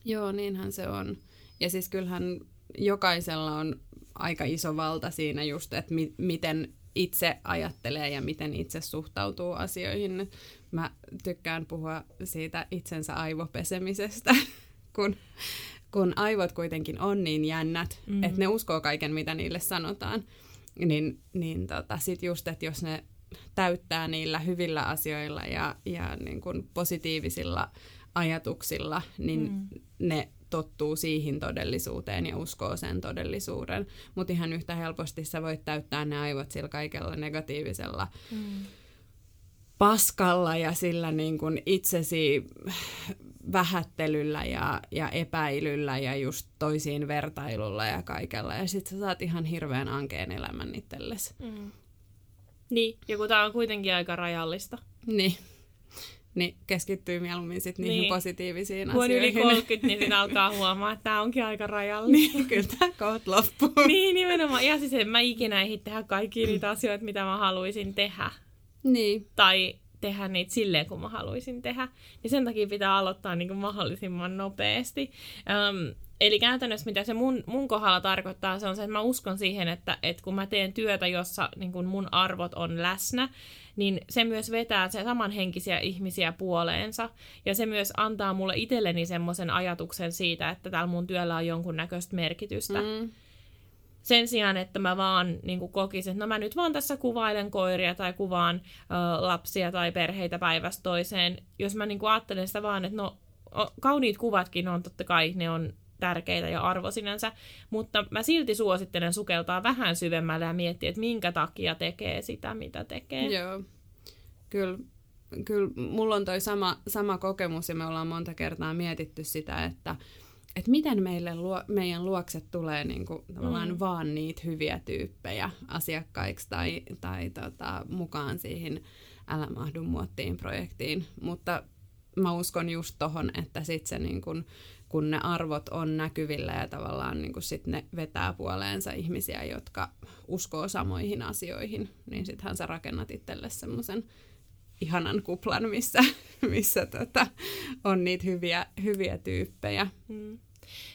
Joo, niinhän se on. Ja siis kyllähän jokaisella on aika iso valta siinä just, että mi- miten itse ajattelee ja miten itse suhtautuu asioihin. Mä tykkään puhua siitä itsensä aivopesemisestä, (laughs) kun, kun aivot kuitenkin on niin jännät, mm. että ne uskoo kaiken, mitä niille sanotaan. Niin, niin tota, sit just, että jos ne täyttää niillä hyvillä asioilla ja, ja niin kuin positiivisilla ajatuksilla, niin mm. ne tottuu siihen todellisuuteen ja uskoo sen todellisuuden. Mutta ihan yhtä helposti sä voit täyttää ne aivot sillä kaikella negatiivisella mm. paskalla ja sillä niin kuin itsesi vähättelyllä ja, ja epäilyllä ja just toisiin vertailulla ja kaikella. Ja sit sä saat ihan hirveän ankeen elämän itsellesi. Mm. Niin, ja kun tää on kuitenkin aika rajallista. Niin niin keskittyy mieluummin sit niihin niin. positiivisiin kun asioihin. Kun yli 30, niin siinä alkaa (laughs) huomaa, että tämä onkin aika rajallista. Niin, kyllä tämä kohta loppuu. (laughs) niin, nimenomaan. Ja siis en mä ikinä ehdi tehdä kaikki niitä asioita, mitä mä haluaisin tehdä. Niin. Tai tehdä niitä silleen, kun mä haluaisin tehdä. Niin sen takia pitää aloittaa niin kuin mahdollisimman nopeasti. Um, Eli käytännössä mitä se mun, mun kohdalla tarkoittaa, se on se, että mä uskon siihen, että, että kun mä teen työtä, jossa niin kun mun arvot on läsnä, niin se myös vetää se samanhenkisiä ihmisiä puoleensa. Ja se myös antaa mulle itselleni semmoisen ajatuksen siitä, että täällä mun työllä on jonkunnäköistä merkitystä. Mm. sen sijaan, että mä vaan niin kokisin, että no mä nyt vaan tässä kuvailen koiria tai kuvaan ö, lapsia tai perheitä päivästä toiseen. Jos mä niin ajattelen sitä vaan, että no kauniit kuvatkin on totta kai, ne on tärkeitä ja arvo sinänsä, mutta mä silti suosittelen sukeltaa vähän syvemmälle ja miettiä, että minkä takia tekee sitä, mitä tekee. Joo, kyllä. Kyllä mulla on toi sama, sama kokemus ja me ollaan monta kertaa mietitty sitä, että, että miten meille luo, meidän luokset tulee niin kuin, tavallaan mm. vaan niitä hyviä tyyppejä asiakkaiksi tai, tai tota, mukaan siihen Älä mahdu muottiin projektiin, mutta mä uskon just tohon, että sit se niin kun, kun ne arvot on näkyvillä ja tavallaan niin kun sit ne vetää puoleensa ihmisiä, jotka uskoo samoihin asioihin, niin sittenhän sä rakennat itselle semmoisen ihanan kuplan, missä, (laughs) missä tota, on niitä hyviä, hyviä tyyppejä. Mm.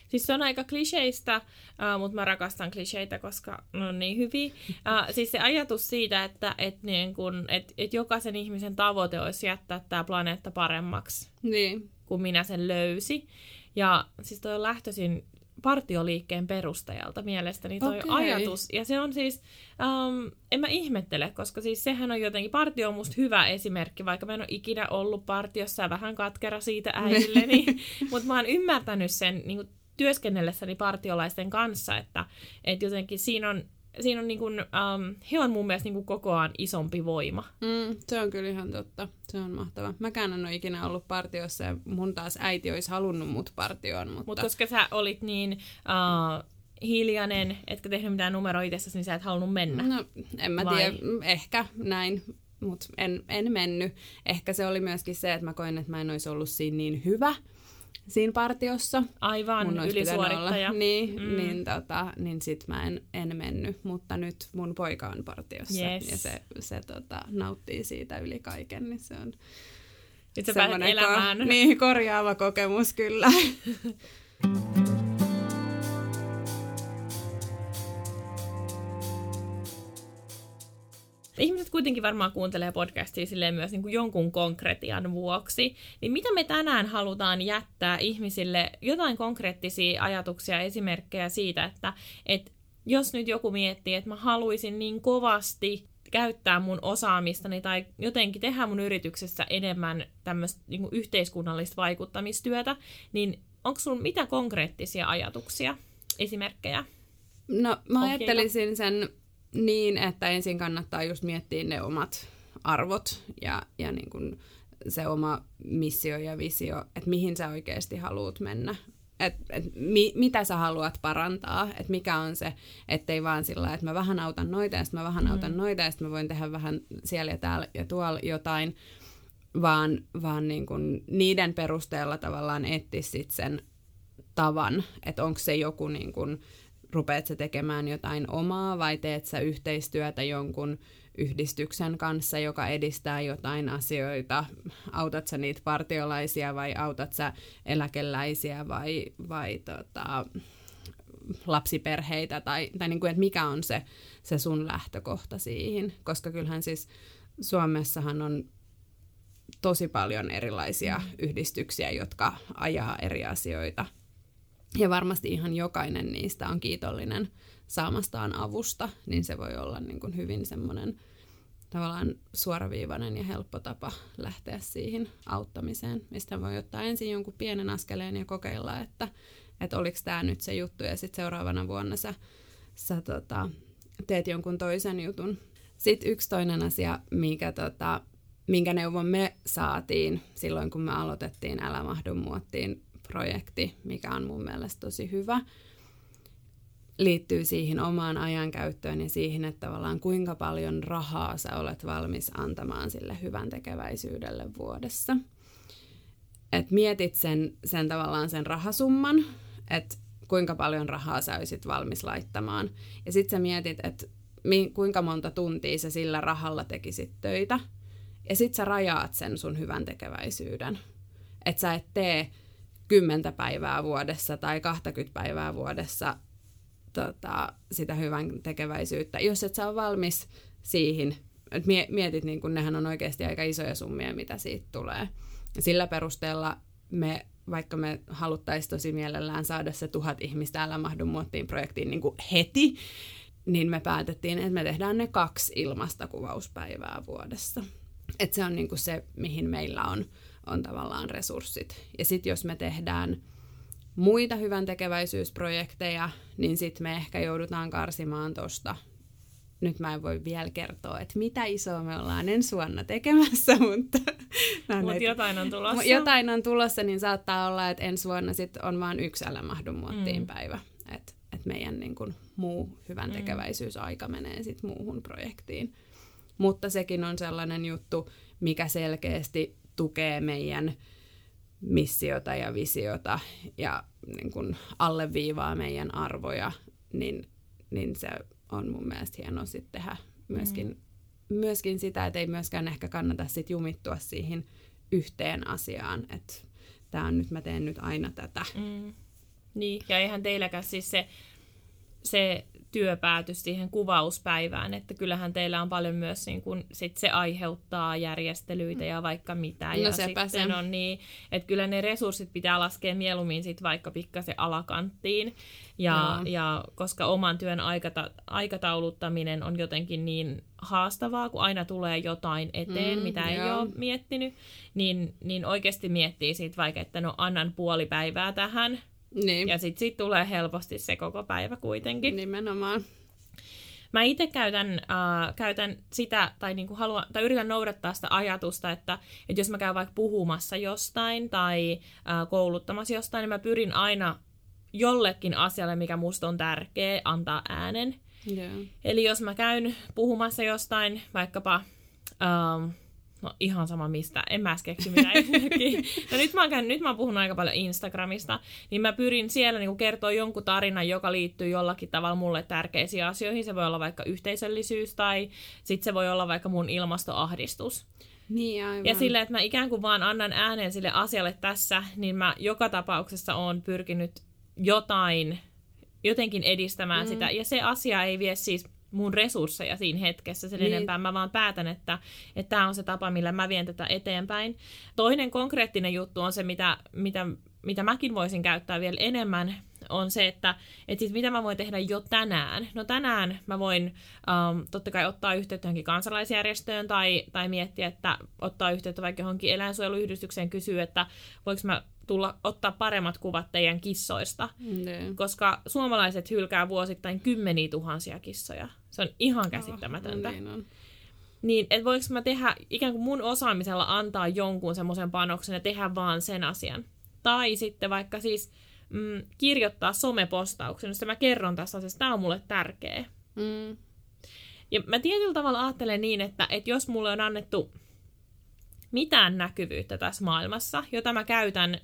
Siis se on aika kliseistä, uh, mutta mä rakastan kliseitä, koska ne on niin hyviä. Uh, siis se ajatus siitä, että et niin kun, et, et jokaisen ihmisen tavoite olisi jättää tämä planeetta paremmaksi niin. kuin minä sen löysi. Ja siis toi on lähtöisin partioliikkeen perustajalta mielestäni toi okay. ajatus. Ja se on siis, um, en mä ihmettele, koska siis sehän on jotenkin, partio on musta hyvä esimerkki, vaikka mä en ole ikinä ollut partiossa vähän katkera siitä äidilleni, (laughs) mutta mä oon ymmärtänyt sen niin kuin työskennellessäni partiolaisten kanssa, että, että jotenkin siinä on, siinä on niin kuin, um, he on mun mielestä niin kuin kokoaan isompi voima. Mm, se on kyllä ihan totta. Se on mahtava. Mäkään en ole ikinä ollut partiossa ja mun taas äiti olisi halunnut mut partioon. Mutta Mut koska sä olit niin uh, hiljainen, etkä tehnyt mitään numeroa itsessäsi, niin sä et halunnut mennä. No, en mä Vai? tiedä. Ehkä näin mutta en, en mennyt. Ehkä se oli myöskin se, että mä koin, että mä en olisi ollut siinä niin hyvä, siinä partiossa. Aivan, mun ylisuorittaja. Olla. Niin, mm. niin, tota, niin sit mä en, en mennyt, mutta nyt mun poika on partiossa yes. ja se, se tota, nauttii siitä yli kaiken, niin se on nyt sä elämään. Ko- (laughs) niin, korjaava kokemus kyllä. (laughs) Ihmiset kuitenkin varmaan kuuntelee podcastia silleen myös niin kuin jonkun konkretian vuoksi. Niin mitä me tänään halutaan jättää ihmisille jotain konkreettisia ajatuksia, esimerkkejä siitä, että, että jos nyt joku miettii, että mä haluaisin niin kovasti käyttää mun osaamistani tai jotenkin tehdä mun yrityksessä enemmän tämmöistä niin yhteiskunnallista vaikuttamistyötä, niin onko sun mitä konkreettisia ajatuksia, esimerkkejä? No mä ajattelisin sen niin, että ensin kannattaa just miettiä ne omat arvot ja, ja niin kuin se oma missio ja visio, että mihin sä oikeasti haluat mennä. Et, et, mi, mitä sä haluat parantaa, että mikä on se, ettei vaan sillä että mä vähän autan noita ja sitten mä vähän mm. autan noita ja sitten mä voin tehdä vähän siellä ja täällä ja tuolla jotain, vaan, vaan niin kuin niiden perusteella tavallaan etsiä sit sen tavan, että onko se joku niin kuin, rupeat sä tekemään jotain omaa vai teet sä yhteistyötä jonkun yhdistyksen kanssa, joka edistää jotain asioita? Autat sä niitä partiolaisia vai autat sä eläkeläisiä vai, vai tota, lapsiperheitä tai, tai niin kuin, että mikä on se, se sun lähtökohta siihen? Koska kyllähän siis Suomessahan on tosi paljon erilaisia yhdistyksiä, jotka ajaa eri asioita ja varmasti ihan jokainen niistä on kiitollinen saamastaan avusta, niin se voi olla niin kuin hyvin semmoinen tavallaan suoraviivainen ja helppo tapa lähteä siihen auttamiseen, mistä voi ottaa ensin jonkun pienen askeleen ja kokeilla, että, että oliko tämä nyt se juttu, ja sitten seuraavana vuonna sä, sä tota, teet jonkun toisen jutun. Sitten yksi toinen asia, mikä, tota, minkä neuvon me saatiin silloin, kun me aloitettiin Älä mahdu muottiin projekti, mikä on mun mielestä tosi hyvä, liittyy siihen omaan ajankäyttöön ja siihen, että tavallaan kuinka paljon rahaa sä olet valmis antamaan sille hyvän tekeväisyydelle vuodessa. Et mietit sen, sen tavallaan sen rahasumman, että kuinka paljon rahaa sä olisit valmis laittamaan. Ja sitten sä mietit, että mi, kuinka monta tuntia sä sillä rahalla tekisit töitä. Ja sitten sä rajaat sen sun hyvän tekeväisyyden. Että sä et tee 10 päivää vuodessa tai 20 päivää vuodessa tota, sitä hyvän tekeväisyyttä. Jos et sä ole valmis siihen, että mietit, niin kun nehän on oikeasti aika isoja summia, mitä siitä tulee. Sillä perusteella me vaikka me haluttaisiin tosi mielellään saada se tuhat ihmistä älä mahdu muottiin projektiin niin heti, niin me päätettiin, että me tehdään ne kaksi ilmasta kuvauspäivää vuodessa. Et se on niin se, mihin meillä on, on tavallaan resurssit. Ja sitten jos me tehdään muita hyvän tekeväisyysprojekteja, niin sitten me ehkä joudutaan karsimaan tuosta nyt mä en voi vielä kertoa, että mitä isoa me ollaan ensi vuonna tekemässä, (laughs) mutta... No, Mut jotain on tulossa. Jotain on tulossa, niin saattaa olla, että ensi vuonna sit on vain yksi älä mahdu muottiin mm. päivä. Että et meidän niin kun, muu hyvän mm. tekeväisyysaika menee sitten muuhun projektiin. Mutta sekin on sellainen juttu, mikä selkeästi tukee meidän missiota ja visiota ja niin kun alleviivaa meidän arvoja, niin, niin se on mun mielestä hienoa sitten tehdä myöskin, mm. myöskin sitä, että ei myöskään ehkä kannata sit jumittua siihen yhteen asiaan, että tämä on nyt, mä teen nyt aina tätä. Mm. Niin, ja eihän teilläkään siis se, se työpäätös siihen kuvauspäivään, että kyllähän teillä on paljon myös niin kun, sit se aiheuttaa järjestelyitä ja vaikka mitä. No ja sitten se. on niin, että kyllä ne resurssit pitää laskea mieluummin sit vaikka pikkasen alakanttiin. Ja, ja koska oman työn aikata, aikatauluttaminen on jotenkin niin haastavaa, kun aina tulee jotain eteen, mm, mitä joo. ei ole miettinyt, niin, niin oikeasti miettii siitä vaikka, että no annan puoli päivää tähän, niin. Ja sitten sit tulee helposti se koko päivä kuitenkin. Nimenomaan. Mä itse käytän, äh, käytän sitä, tai, niinku haluan, tai yritän noudattaa sitä ajatusta, että, että jos mä käyn vaikka puhumassa jostain tai äh, kouluttamassa jostain, niin mä pyrin aina jollekin asialle, mikä musta on tärkeä, antaa äänen. Yeah. Eli jos mä käyn puhumassa jostain, vaikkapa... Ähm, No ihan sama mistä, en mä keksi mitään (laughs) no nyt mä, oon käynyt, nyt mä oon puhunut aika paljon Instagramista, niin mä pyrin siellä niin kertoa jonkun tarinan, joka liittyy jollakin tavalla mulle tärkeisiin asioihin. Se voi olla vaikka yhteisöllisyys tai sitten se voi olla vaikka mun ilmastoahdistus. Niin, aivan. Ja sille, että mä ikään kuin vaan annan äänen sille asialle tässä, niin mä joka tapauksessa oon pyrkinyt jotain, jotenkin edistämään mm. sitä. Ja se asia ei vie siis mun resursseja siinä hetkessä sen niin. enempää. Mä vaan päätän, että tämä on se tapa, millä mä vien tätä eteenpäin. Toinen konkreettinen juttu on se, mitä, mitä, mitä mäkin voisin käyttää vielä enemmän, on se, että et sit mitä mä voin tehdä jo tänään. No tänään mä voin um, totta kai ottaa yhteyttä johonkin kansalaisjärjestöön tai, tai miettiä, että ottaa yhteyttä vaikka johonkin eläinsuojeluyhdistykseen kysyä, että voiko mä tulla ottaa paremmat kuvat teidän kissoista. Ne. Koska suomalaiset hylkää vuosittain kymmeniä tuhansia kissoja. Se on ihan käsittämätöntä. Oh, niin on. Niin, että voinko mä tehdä, ikään kuin mun osaamisella antaa jonkun semmoisen panoksen ja tehdä vaan sen asian. Tai sitten vaikka siis mm, kirjoittaa somepostauksen, jossa mä kerron tässä asiassa, tämä on mulle tärkeä. Mm. Ja mä tietyllä tavalla ajattelen niin, että, että jos mulle on annettu mitään näkyvyyttä tässä maailmassa, jota mä käytän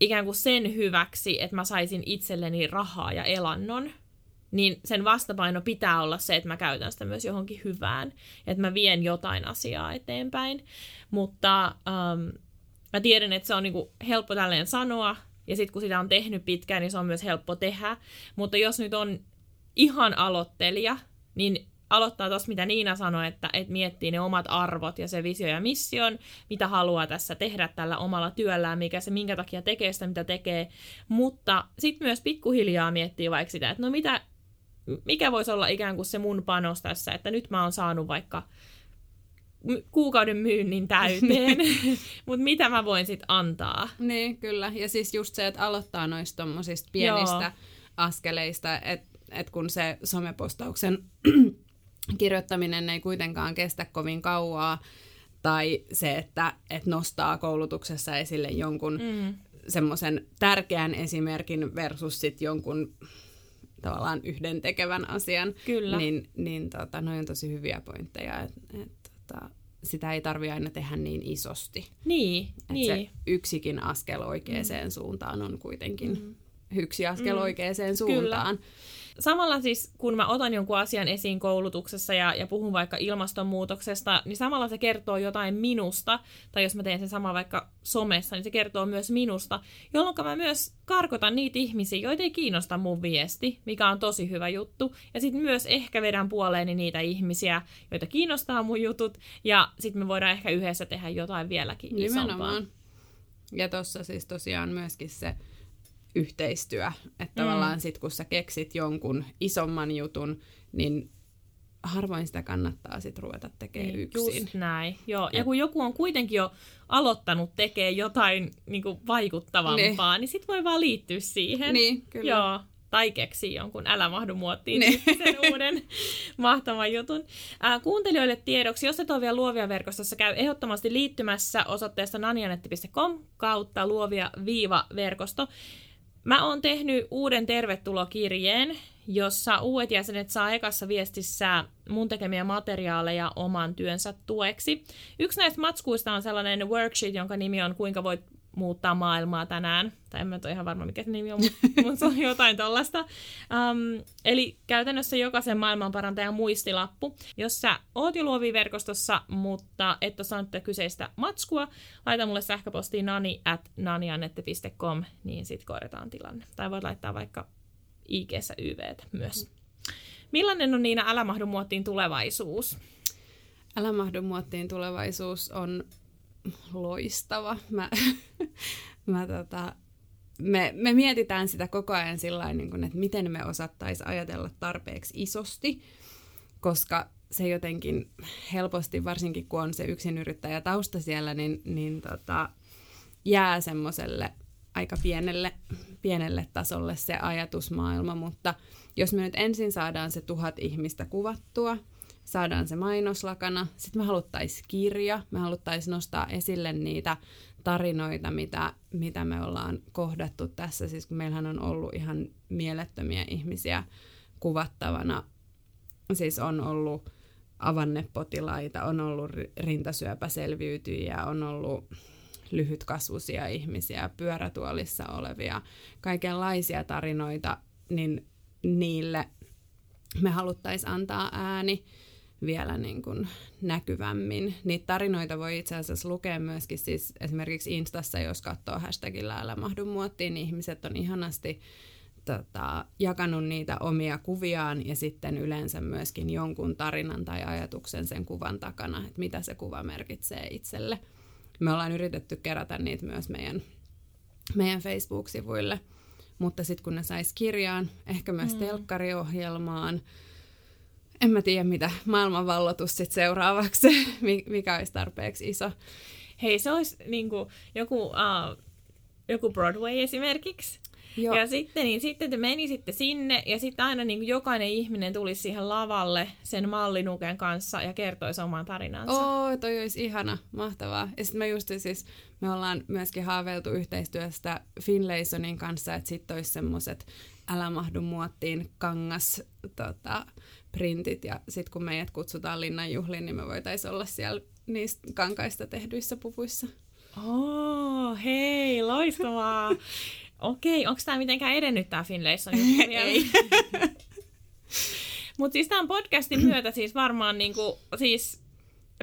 ikään kuin sen hyväksi, että mä saisin itselleni rahaa ja elannon, niin sen vastapaino pitää olla se, että mä käytän sitä myös johonkin hyvään, että mä vien jotain asiaa eteenpäin. Mutta ähm, mä tiedän, että se on niinku helppo tälleen sanoa, ja sitten kun sitä on tehnyt pitkään, niin se on myös helppo tehdä. Mutta jos nyt on ihan aloittelija, niin aloittaa tuossa, mitä Niina sanoi, että, että miettii ne omat arvot ja se visio ja mission, mitä haluaa tässä tehdä tällä omalla työllään, mikä se minkä takia tekee sitä, mitä tekee. Mutta sitten myös pikkuhiljaa miettii vaikka sitä, että no mitä, mikä voisi olla ikään kuin se mun panos tässä, että nyt mä oon saanut vaikka kuukauden myynnin täyteen, (laughs) mutta mitä mä voin sitten antaa? Niin, kyllä. Ja siis just se, että aloittaa noista tommosista pienistä Joo. askeleista, että et kun se somepostauksen kirjoittaminen ei kuitenkaan kestä kovin kauaa, tai se, että, että nostaa koulutuksessa esille jonkun mm. semmoisen tärkeän esimerkin versus sit jonkun tavallaan yhden tekevän asian, Kyllä. niin, niin tota, noin on tosi hyviä pointteja. Et, et, tota, sitä ei tarvi aina tehdä niin isosti. Niin, Et niin. Se yksikin askel oikeaan mm. suuntaan on kuitenkin mm. yksi askel mm. oikeaan suuntaan. Kyllä samalla siis, kun mä otan jonkun asian esiin koulutuksessa ja, ja puhun vaikka ilmastonmuutoksesta, niin samalla se kertoo jotain minusta, tai jos mä teen sen sama vaikka somessa, niin se kertoo myös minusta, jolloin mä myös karkotan niitä ihmisiä, joita ei kiinnosta mun viesti, mikä on tosi hyvä juttu, ja sitten myös ehkä vedän puoleeni niitä ihmisiä, joita kiinnostaa mun jutut, ja sitten me voidaan ehkä yhdessä tehdä jotain vieläkin Nimenomaan. Ja tuossa siis tosiaan myöskin se yhteistyö, että mm. tavallaan sit kun sä keksit jonkun isomman jutun, niin harvoin sitä kannattaa sit ruveta tekemään niin, yksin. Just näin, joo. Ja, kun joku on kuitenkin jo aloittanut tekemään jotain niin kuin vaikuttavampaa, niin, niin sit voi vaan liittyä siihen. Niin, kyllä. Joo tai keksii jonkun älä mahdu muottiin niin. (laughs) sen uuden (laughs) mahtavan jutun. Ää, kuuntelijoille tiedoksi, jos et ole vielä Luovia verkostossa, käy ehdottomasti liittymässä osoitteesta nanianetti.com kautta luovia-verkosto. Mä oon tehnyt uuden tervetulokirjeen, jossa uudet jäsenet saa ekassa viestissä mun tekemiä materiaaleja oman työnsä tueksi. Yksi näistä matskuista on sellainen worksheet, jonka nimi on Kuinka voit muuttaa maailmaa tänään. Tai en mä ole ihan varma, mikä se nimi on, mutta (laughs) se on jotain tollasta. Um, eli käytännössä jokaisen maailmanparantajan muistilappu. Jos sä oot jo luoviverkostossa, mutta et ole saanut kyseistä matskua, laita mulle sähköpostiin nani at naniannette.com, niin sit korjataan tilanne. Tai voit laittaa vaikka ig YVtä myös. Millainen on Niina Älä mahdu muottiin tulevaisuus? Älä mahdu muottiin tulevaisuus on loistava. Mä, (laughs) mä tota, me, me mietitään sitä koko ajan sillä niin että miten me osattaisiin ajatella tarpeeksi isosti, koska se jotenkin helposti, varsinkin kun on se yksinyrittäjä tausta siellä, niin, niin tota, jää semmoiselle aika pienelle, pienelle tasolle se ajatusmaailma, mutta jos me nyt ensin saadaan se tuhat ihmistä kuvattua, saadaan se mainoslakana. Sitten me haluttaisiin kirja, me haluttaisiin nostaa esille niitä tarinoita, mitä, mitä me ollaan kohdattu tässä. Siis kun meillähän on ollut ihan mielettömiä ihmisiä kuvattavana. Siis on ollut avannepotilaita, on ollut rintasyöpäselviytyjiä, on ollut lyhytkasvuisia ihmisiä, pyörätuolissa olevia, kaikenlaisia tarinoita, niin niille me haluttaisiin antaa ääni vielä niin kuin näkyvämmin. Niitä tarinoita voi itse asiassa lukea myöskin siis esimerkiksi Instassa, jos katsoo hashtagillä älä mahdu muottiin, niin ihmiset on ihanasti tota, jakanut niitä omia kuviaan ja sitten yleensä myöskin jonkun tarinan tai ajatuksen sen kuvan takana, että mitä se kuva merkitsee itselle. Me ollaan yritetty kerätä niitä myös meidän, meidän Facebook-sivuille, mutta sitten kun ne sais kirjaan, ehkä myös mm. telkkariohjelmaan, en mä tiedä, mitä maailmanvallotus sitten seuraavaksi, (laughs) mikä olisi tarpeeksi iso. Hei, se olisi niin kuin, joku, uh, joku Broadway esimerkiksi. Joo. Ja sitten, niin sitten te menisitte sinne ja sitten aina niin kuin jokainen ihminen tulisi siihen lavalle sen mallinuken kanssa ja kertoisi oman tarinansa. Oo, toi olisi ihana, mahtavaa. Ja sitten me just siis, me ollaan myöskin haaveiltu yhteistyöstä Finlaysonin kanssa, että sitten olisi semmoiset älä mahdu muottiin kangas tota, printit ja sitten kun meidät kutsutaan linnanjuhliin, niin me voitaisiin olla siellä niistä kankaista tehdyissä puvuissa. Oh, hei, loistavaa. (laughs) Okei, onko tämä mitenkään edennyt tämä Finlayson (laughs) Ei. (laughs) Mutta siis tämän podcastin myötä siis varmaan niinku, siis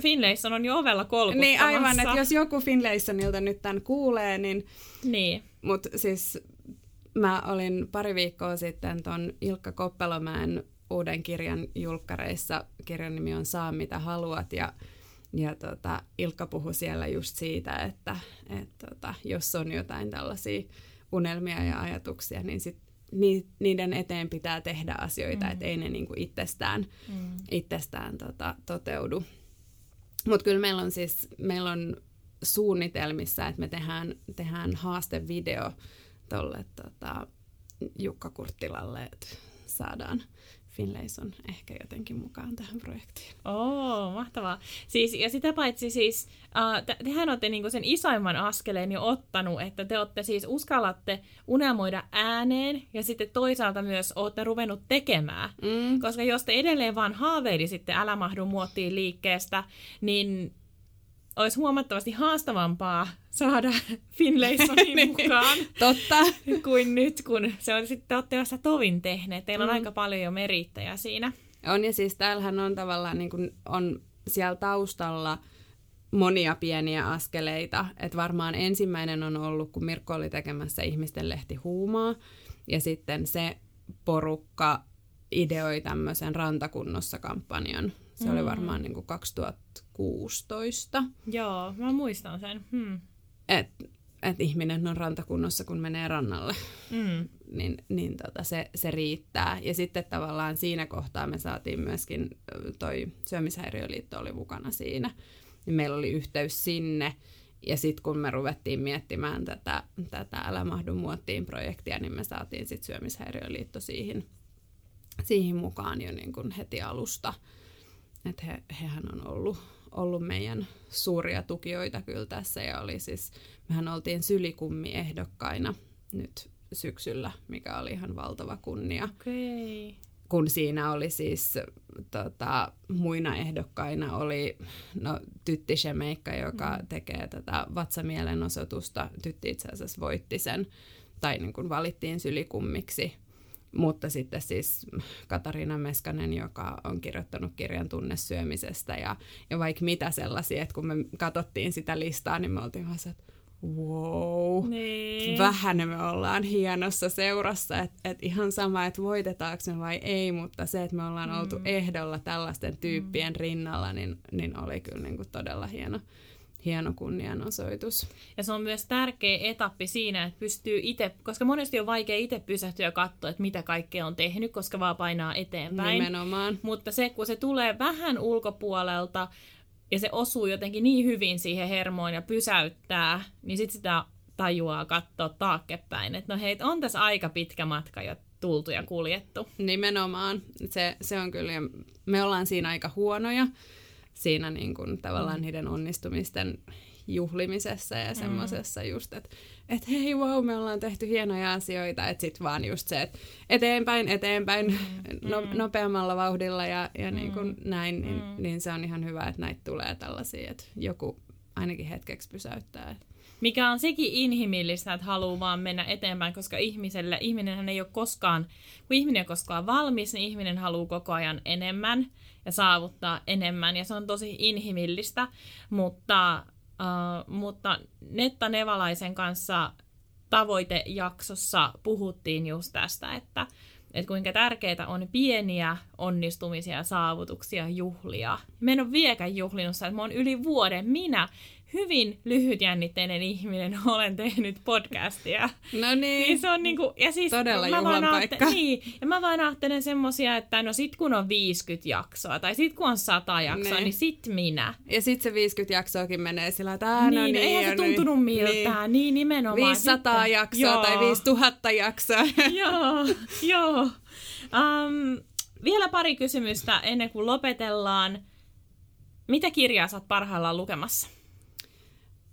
Finlayson on jo ovella kolkuttamassa. Niin aivan, että jos joku Finlaysonilta nyt tämän kuulee, niin... Niin. Mutta siis mä olin pari viikkoa sitten ton Ilkka Koppelomäen uuden kirjan julkkareissa. Kirjan nimi on Saa mitä haluat ja, ja tota, Ilkka puhui siellä just siitä, että et, tota, jos on jotain tällaisia unelmia ja ajatuksia, niin sit niiden eteen pitää tehdä asioita, mm. että ei ne niinku itsestään, mm. itsestään tota, toteudu. Mutta kyllä meillä on siis meillä on suunnitelmissa, että me tehdään, tehdään haastevideo tuolle tota, Jukka Kurttilalle, että saadaan Finlayson ehkä jotenkin mukaan tähän projektiin. Oo, mahtavaa. Siis, ja sitä paitsi siis, uh, te, tehän olette niinku sen isoimman askeleen jo ottanut, että te olette siis uskallatte unelmoida ääneen ja sitten toisaalta myös olette ruvennut tekemään. Mm. Koska jos te edelleen vaan haaveilisitte Älä mahdu muottiin liikkeestä, niin olisi huomattavasti haastavampaa saada (laughs) Finlaysonin (laughs) niin, mukaan. Totta. Kuin nyt, kun se on sitten olette vasta tovin tehneet. Teillä on mm. aika paljon jo merittäjä siinä. On ja siis täällähän on tavallaan niin kuin on siellä taustalla monia pieniä askeleita. Et varmaan ensimmäinen on ollut, kun Mirkko oli tekemässä ihmisten lehti huumaa. Ja sitten se porukka ideoi tämmöisen rantakunnossa kampanjan. Se mm. oli varmaan niin kuin 2016. Joo, mä muistan sen. Hmm. Et että ihminen on rantakunnossa, kun menee rannalle. Mm. Niin, niin tota, se, se riittää. Ja sitten tavallaan siinä kohtaa me saatiin myöskin, toi Syömishäiriöliitto oli mukana siinä. Niin meillä oli yhteys sinne. Ja sitten kun me ruvettiin miettimään tätä, tätä Älä mahdu muottiin projektia, niin me saatiin sitten Syömishäiriöliitto siihen, siihen mukaan jo niin kuin heti alusta. Että he, hehän on ollut, ollut meidän suuria tukijoita kyllä tässä ja oli siis, mehän oltiin sylikummi ehdokkaina nyt syksyllä, mikä oli ihan valtava kunnia. Okay. Kun siinä oli siis tota, muina ehdokkaina oli no, Tytti Shemeikka, joka mm. tekee tätä vatsamielenosoitusta. Tytti itse asiassa voitti sen, tai niin kuin valittiin sylikummiksi mutta sitten siis Katariina Meskanen, joka on kirjoittanut kirjan tunnesyömisestä ja, ja vaikka mitä sellaisia, että kun me katsottiin sitä listaa, niin me oltiin vaan se, että wow, Niin. vähän me ollaan hienossa seurassa, että et ihan sama, että voitetaanko me vai ei, mutta se, että me ollaan mm. oltu ehdolla tällaisten tyyppien mm. rinnalla, niin, niin oli kyllä niin kuin todella hieno, hieno kunnianosoitus. Ja se on myös tärkeä etappi siinä, että pystyy itse, koska monesti on vaikea itse pysähtyä ja katsoa, että mitä kaikkea on tehnyt, koska vaan painaa eteenpäin. Nimenomaan. Mutta se, kun se tulee vähän ulkopuolelta ja se osuu jotenkin niin hyvin siihen hermoon ja pysäyttää, niin sitten sitä tajuaa katsoa taakkepäin, että no hei, on tässä aika pitkä matka jo tultu ja kuljettu. Nimenomaan. Se, se on kyllä, me ollaan siinä aika huonoja siinä niin kuin, tavallaan mm. niiden onnistumisten juhlimisessa ja semmoisessa mm. just, että et hei wow, me ollaan tehty hienoja asioita, että sitten vaan just se, että eteenpäin, eteenpäin, mm. no, mm. nopeammalla vauhdilla ja, ja mm. niin kuin näin, niin, mm. niin se on ihan hyvä, että näitä tulee tällaisia, että joku ainakin hetkeksi pysäyttää. Mikä on sekin inhimillistä, että haluaa vaan mennä eteenpäin, koska ihmiselle, ihminenhän ei ole koskaan, kun ihminen on koskaan valmis, niin ihminen haluaa koko ajan enemmän ja saavuttaa enemmän, ja se on tosi inhimillistä, mutta, uh, mutta Netta Nevalaisen kanssa tavoitejaksossa puhuttiin just tästä, että, että kuinka tärkeää on pieniä onnistumisia saavutuksia juhlia. Mä en ole vieläkään juhlinut että mä oon yli vuoden minä hyvin lyhytjännitteinen ihminen (laughs) olen tehnyt podcastia. No niin. niin se on niinku, ja siis Todella mä vaan paikka. aatte- niin, ja mä vaan ajattelen semmosia, että no sit kun on 50 jaksoa, tai sit kun on 100 jaksoa, Ne. niin sit minä. Ja sitten se 50 jaksoakin menee sillä, että no niin, niin, eihän se on tuntunut niin, miltään, niin, nimenomaan. 500 Sitten- jaksoa Joo. tai 5000 jaksoa. (laughs) joo, joo. Um, vielä pari kysymystä ennen kuin lopetellaan. Mitä kirjaa sä oot parhaillaan lukemassa?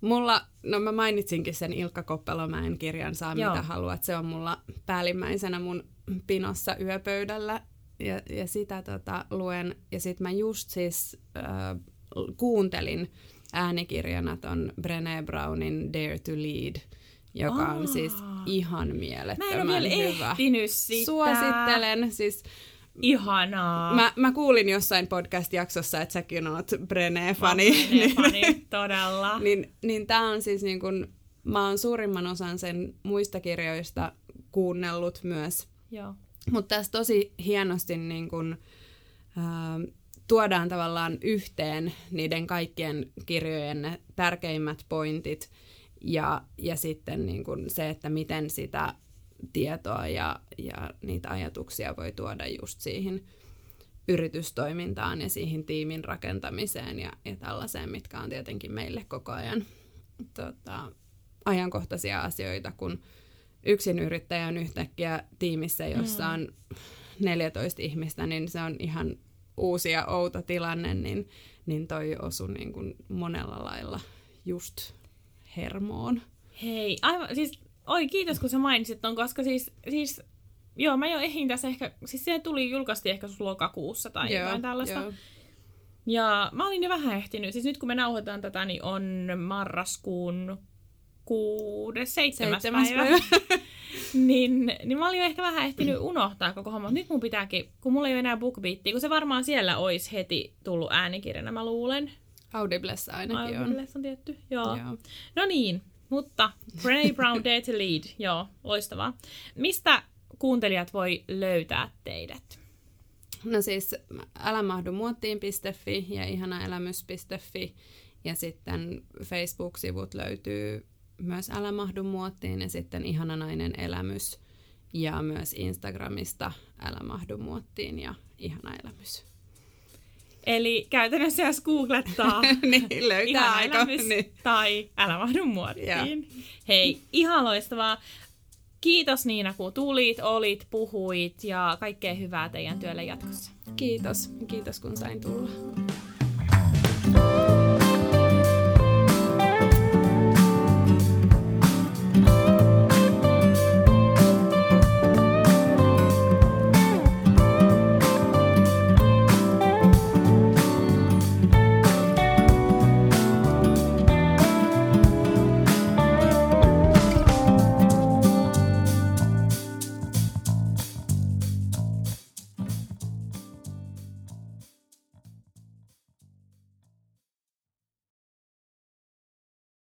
Mulla, no mä mainitsinkin sen Ilkka Koppelomäen kirjan Saa Joo. mitä haluat. Se on mulla päällimmäisenä mun pinossa yöpöydällä ja, ja sitä tota, luen. Ja sit mä just siis äh, kuuntelin äänikirjana ton Brené Brownin Dare to Lead, joka Aa. on siis ihan Mä en mielettömän ole vielä hyvä. sitä. Suosittelen. Siis Ihanaa. Mä, mä kuulin jossain podcast-jaksossa, että säkin oot Brené-fani. (laughs) Niin, fani, todella. niin, niin tämä on siis niin kun, mä oon suurimman osan sen muista kirjoista kuunnellut myös. Joo. Mutta tässä tosi hienosti niin kun, ää, tuodaan tavallaan yhteen niiden kaikkien kirjojen ne tärkeimmät pointit ja, ja sitten niin kun se, että miten sitä tietoa ja, ja niitä ajatuksia voi tuoda just siihen yritystoimintaan ja siihen tiimin rakentamiseen ja, ja tällaiseen, mitkä on tietenkin meille koko ajan tota, ajankohtaisia asioita, kun yksin yrittäjä on yhtäkkiä tiimissä, jossa on 14 ihmistä, niin se on ihan uusi ja outo tilanne, niin, niin toi osui niin kuin monella lailla just hermoon. Hei, aivan, siis, oi kiitos kun sä mainitsit ton, koska siis, siis joo, mä jo ehdin tässä ehkä, siis se tuli julkaisesti ehkä lokakuussa tai jotain tällaista. joo. Ja mä olin jo vähän ehtinyt, siis nyt kun me nauhoitetaan tätä, niin on marraskuun kuudes, seitsemäs, Seitsemäs päivä. päivä. (laughs) niin, niin mä olin jo ehkä vähän ehtinyt unohtaa koko homma. Nyt mun pitääkin, kun mulla ei ole enää BookBeatia, kun se varmaan siellä olisi heti tullut äänikirjana, mä luulen. Audiblessa ainakin on. Aivan, on tietty. Joo. Joo. No niin, mutta Brené Brown Dare to Lead, joo, loistavaa. Mistä kuuntelijat voi löytää teidät? No siis älämahdumuottiin.fi ja ihanaelämys.fi ja sitten Facebook-sivut löytyy myös Älä mahdu muottiin ja sitten Ihana nainen elämys ja myös Instagramista Älä mahdu muottiin ja Ihana elämys. Eli käytännössä jos googlettaa (laughs) niin, löytää aika. elämys Niin. tai älä mahdu muottiin. Hei, ihan loistavaa. Kiitos Niina, kun tulit, olit, puhuit ja kaikkea hyvää teidän työlle jatkossa. Kiitos. Kiitos kun sain tulla.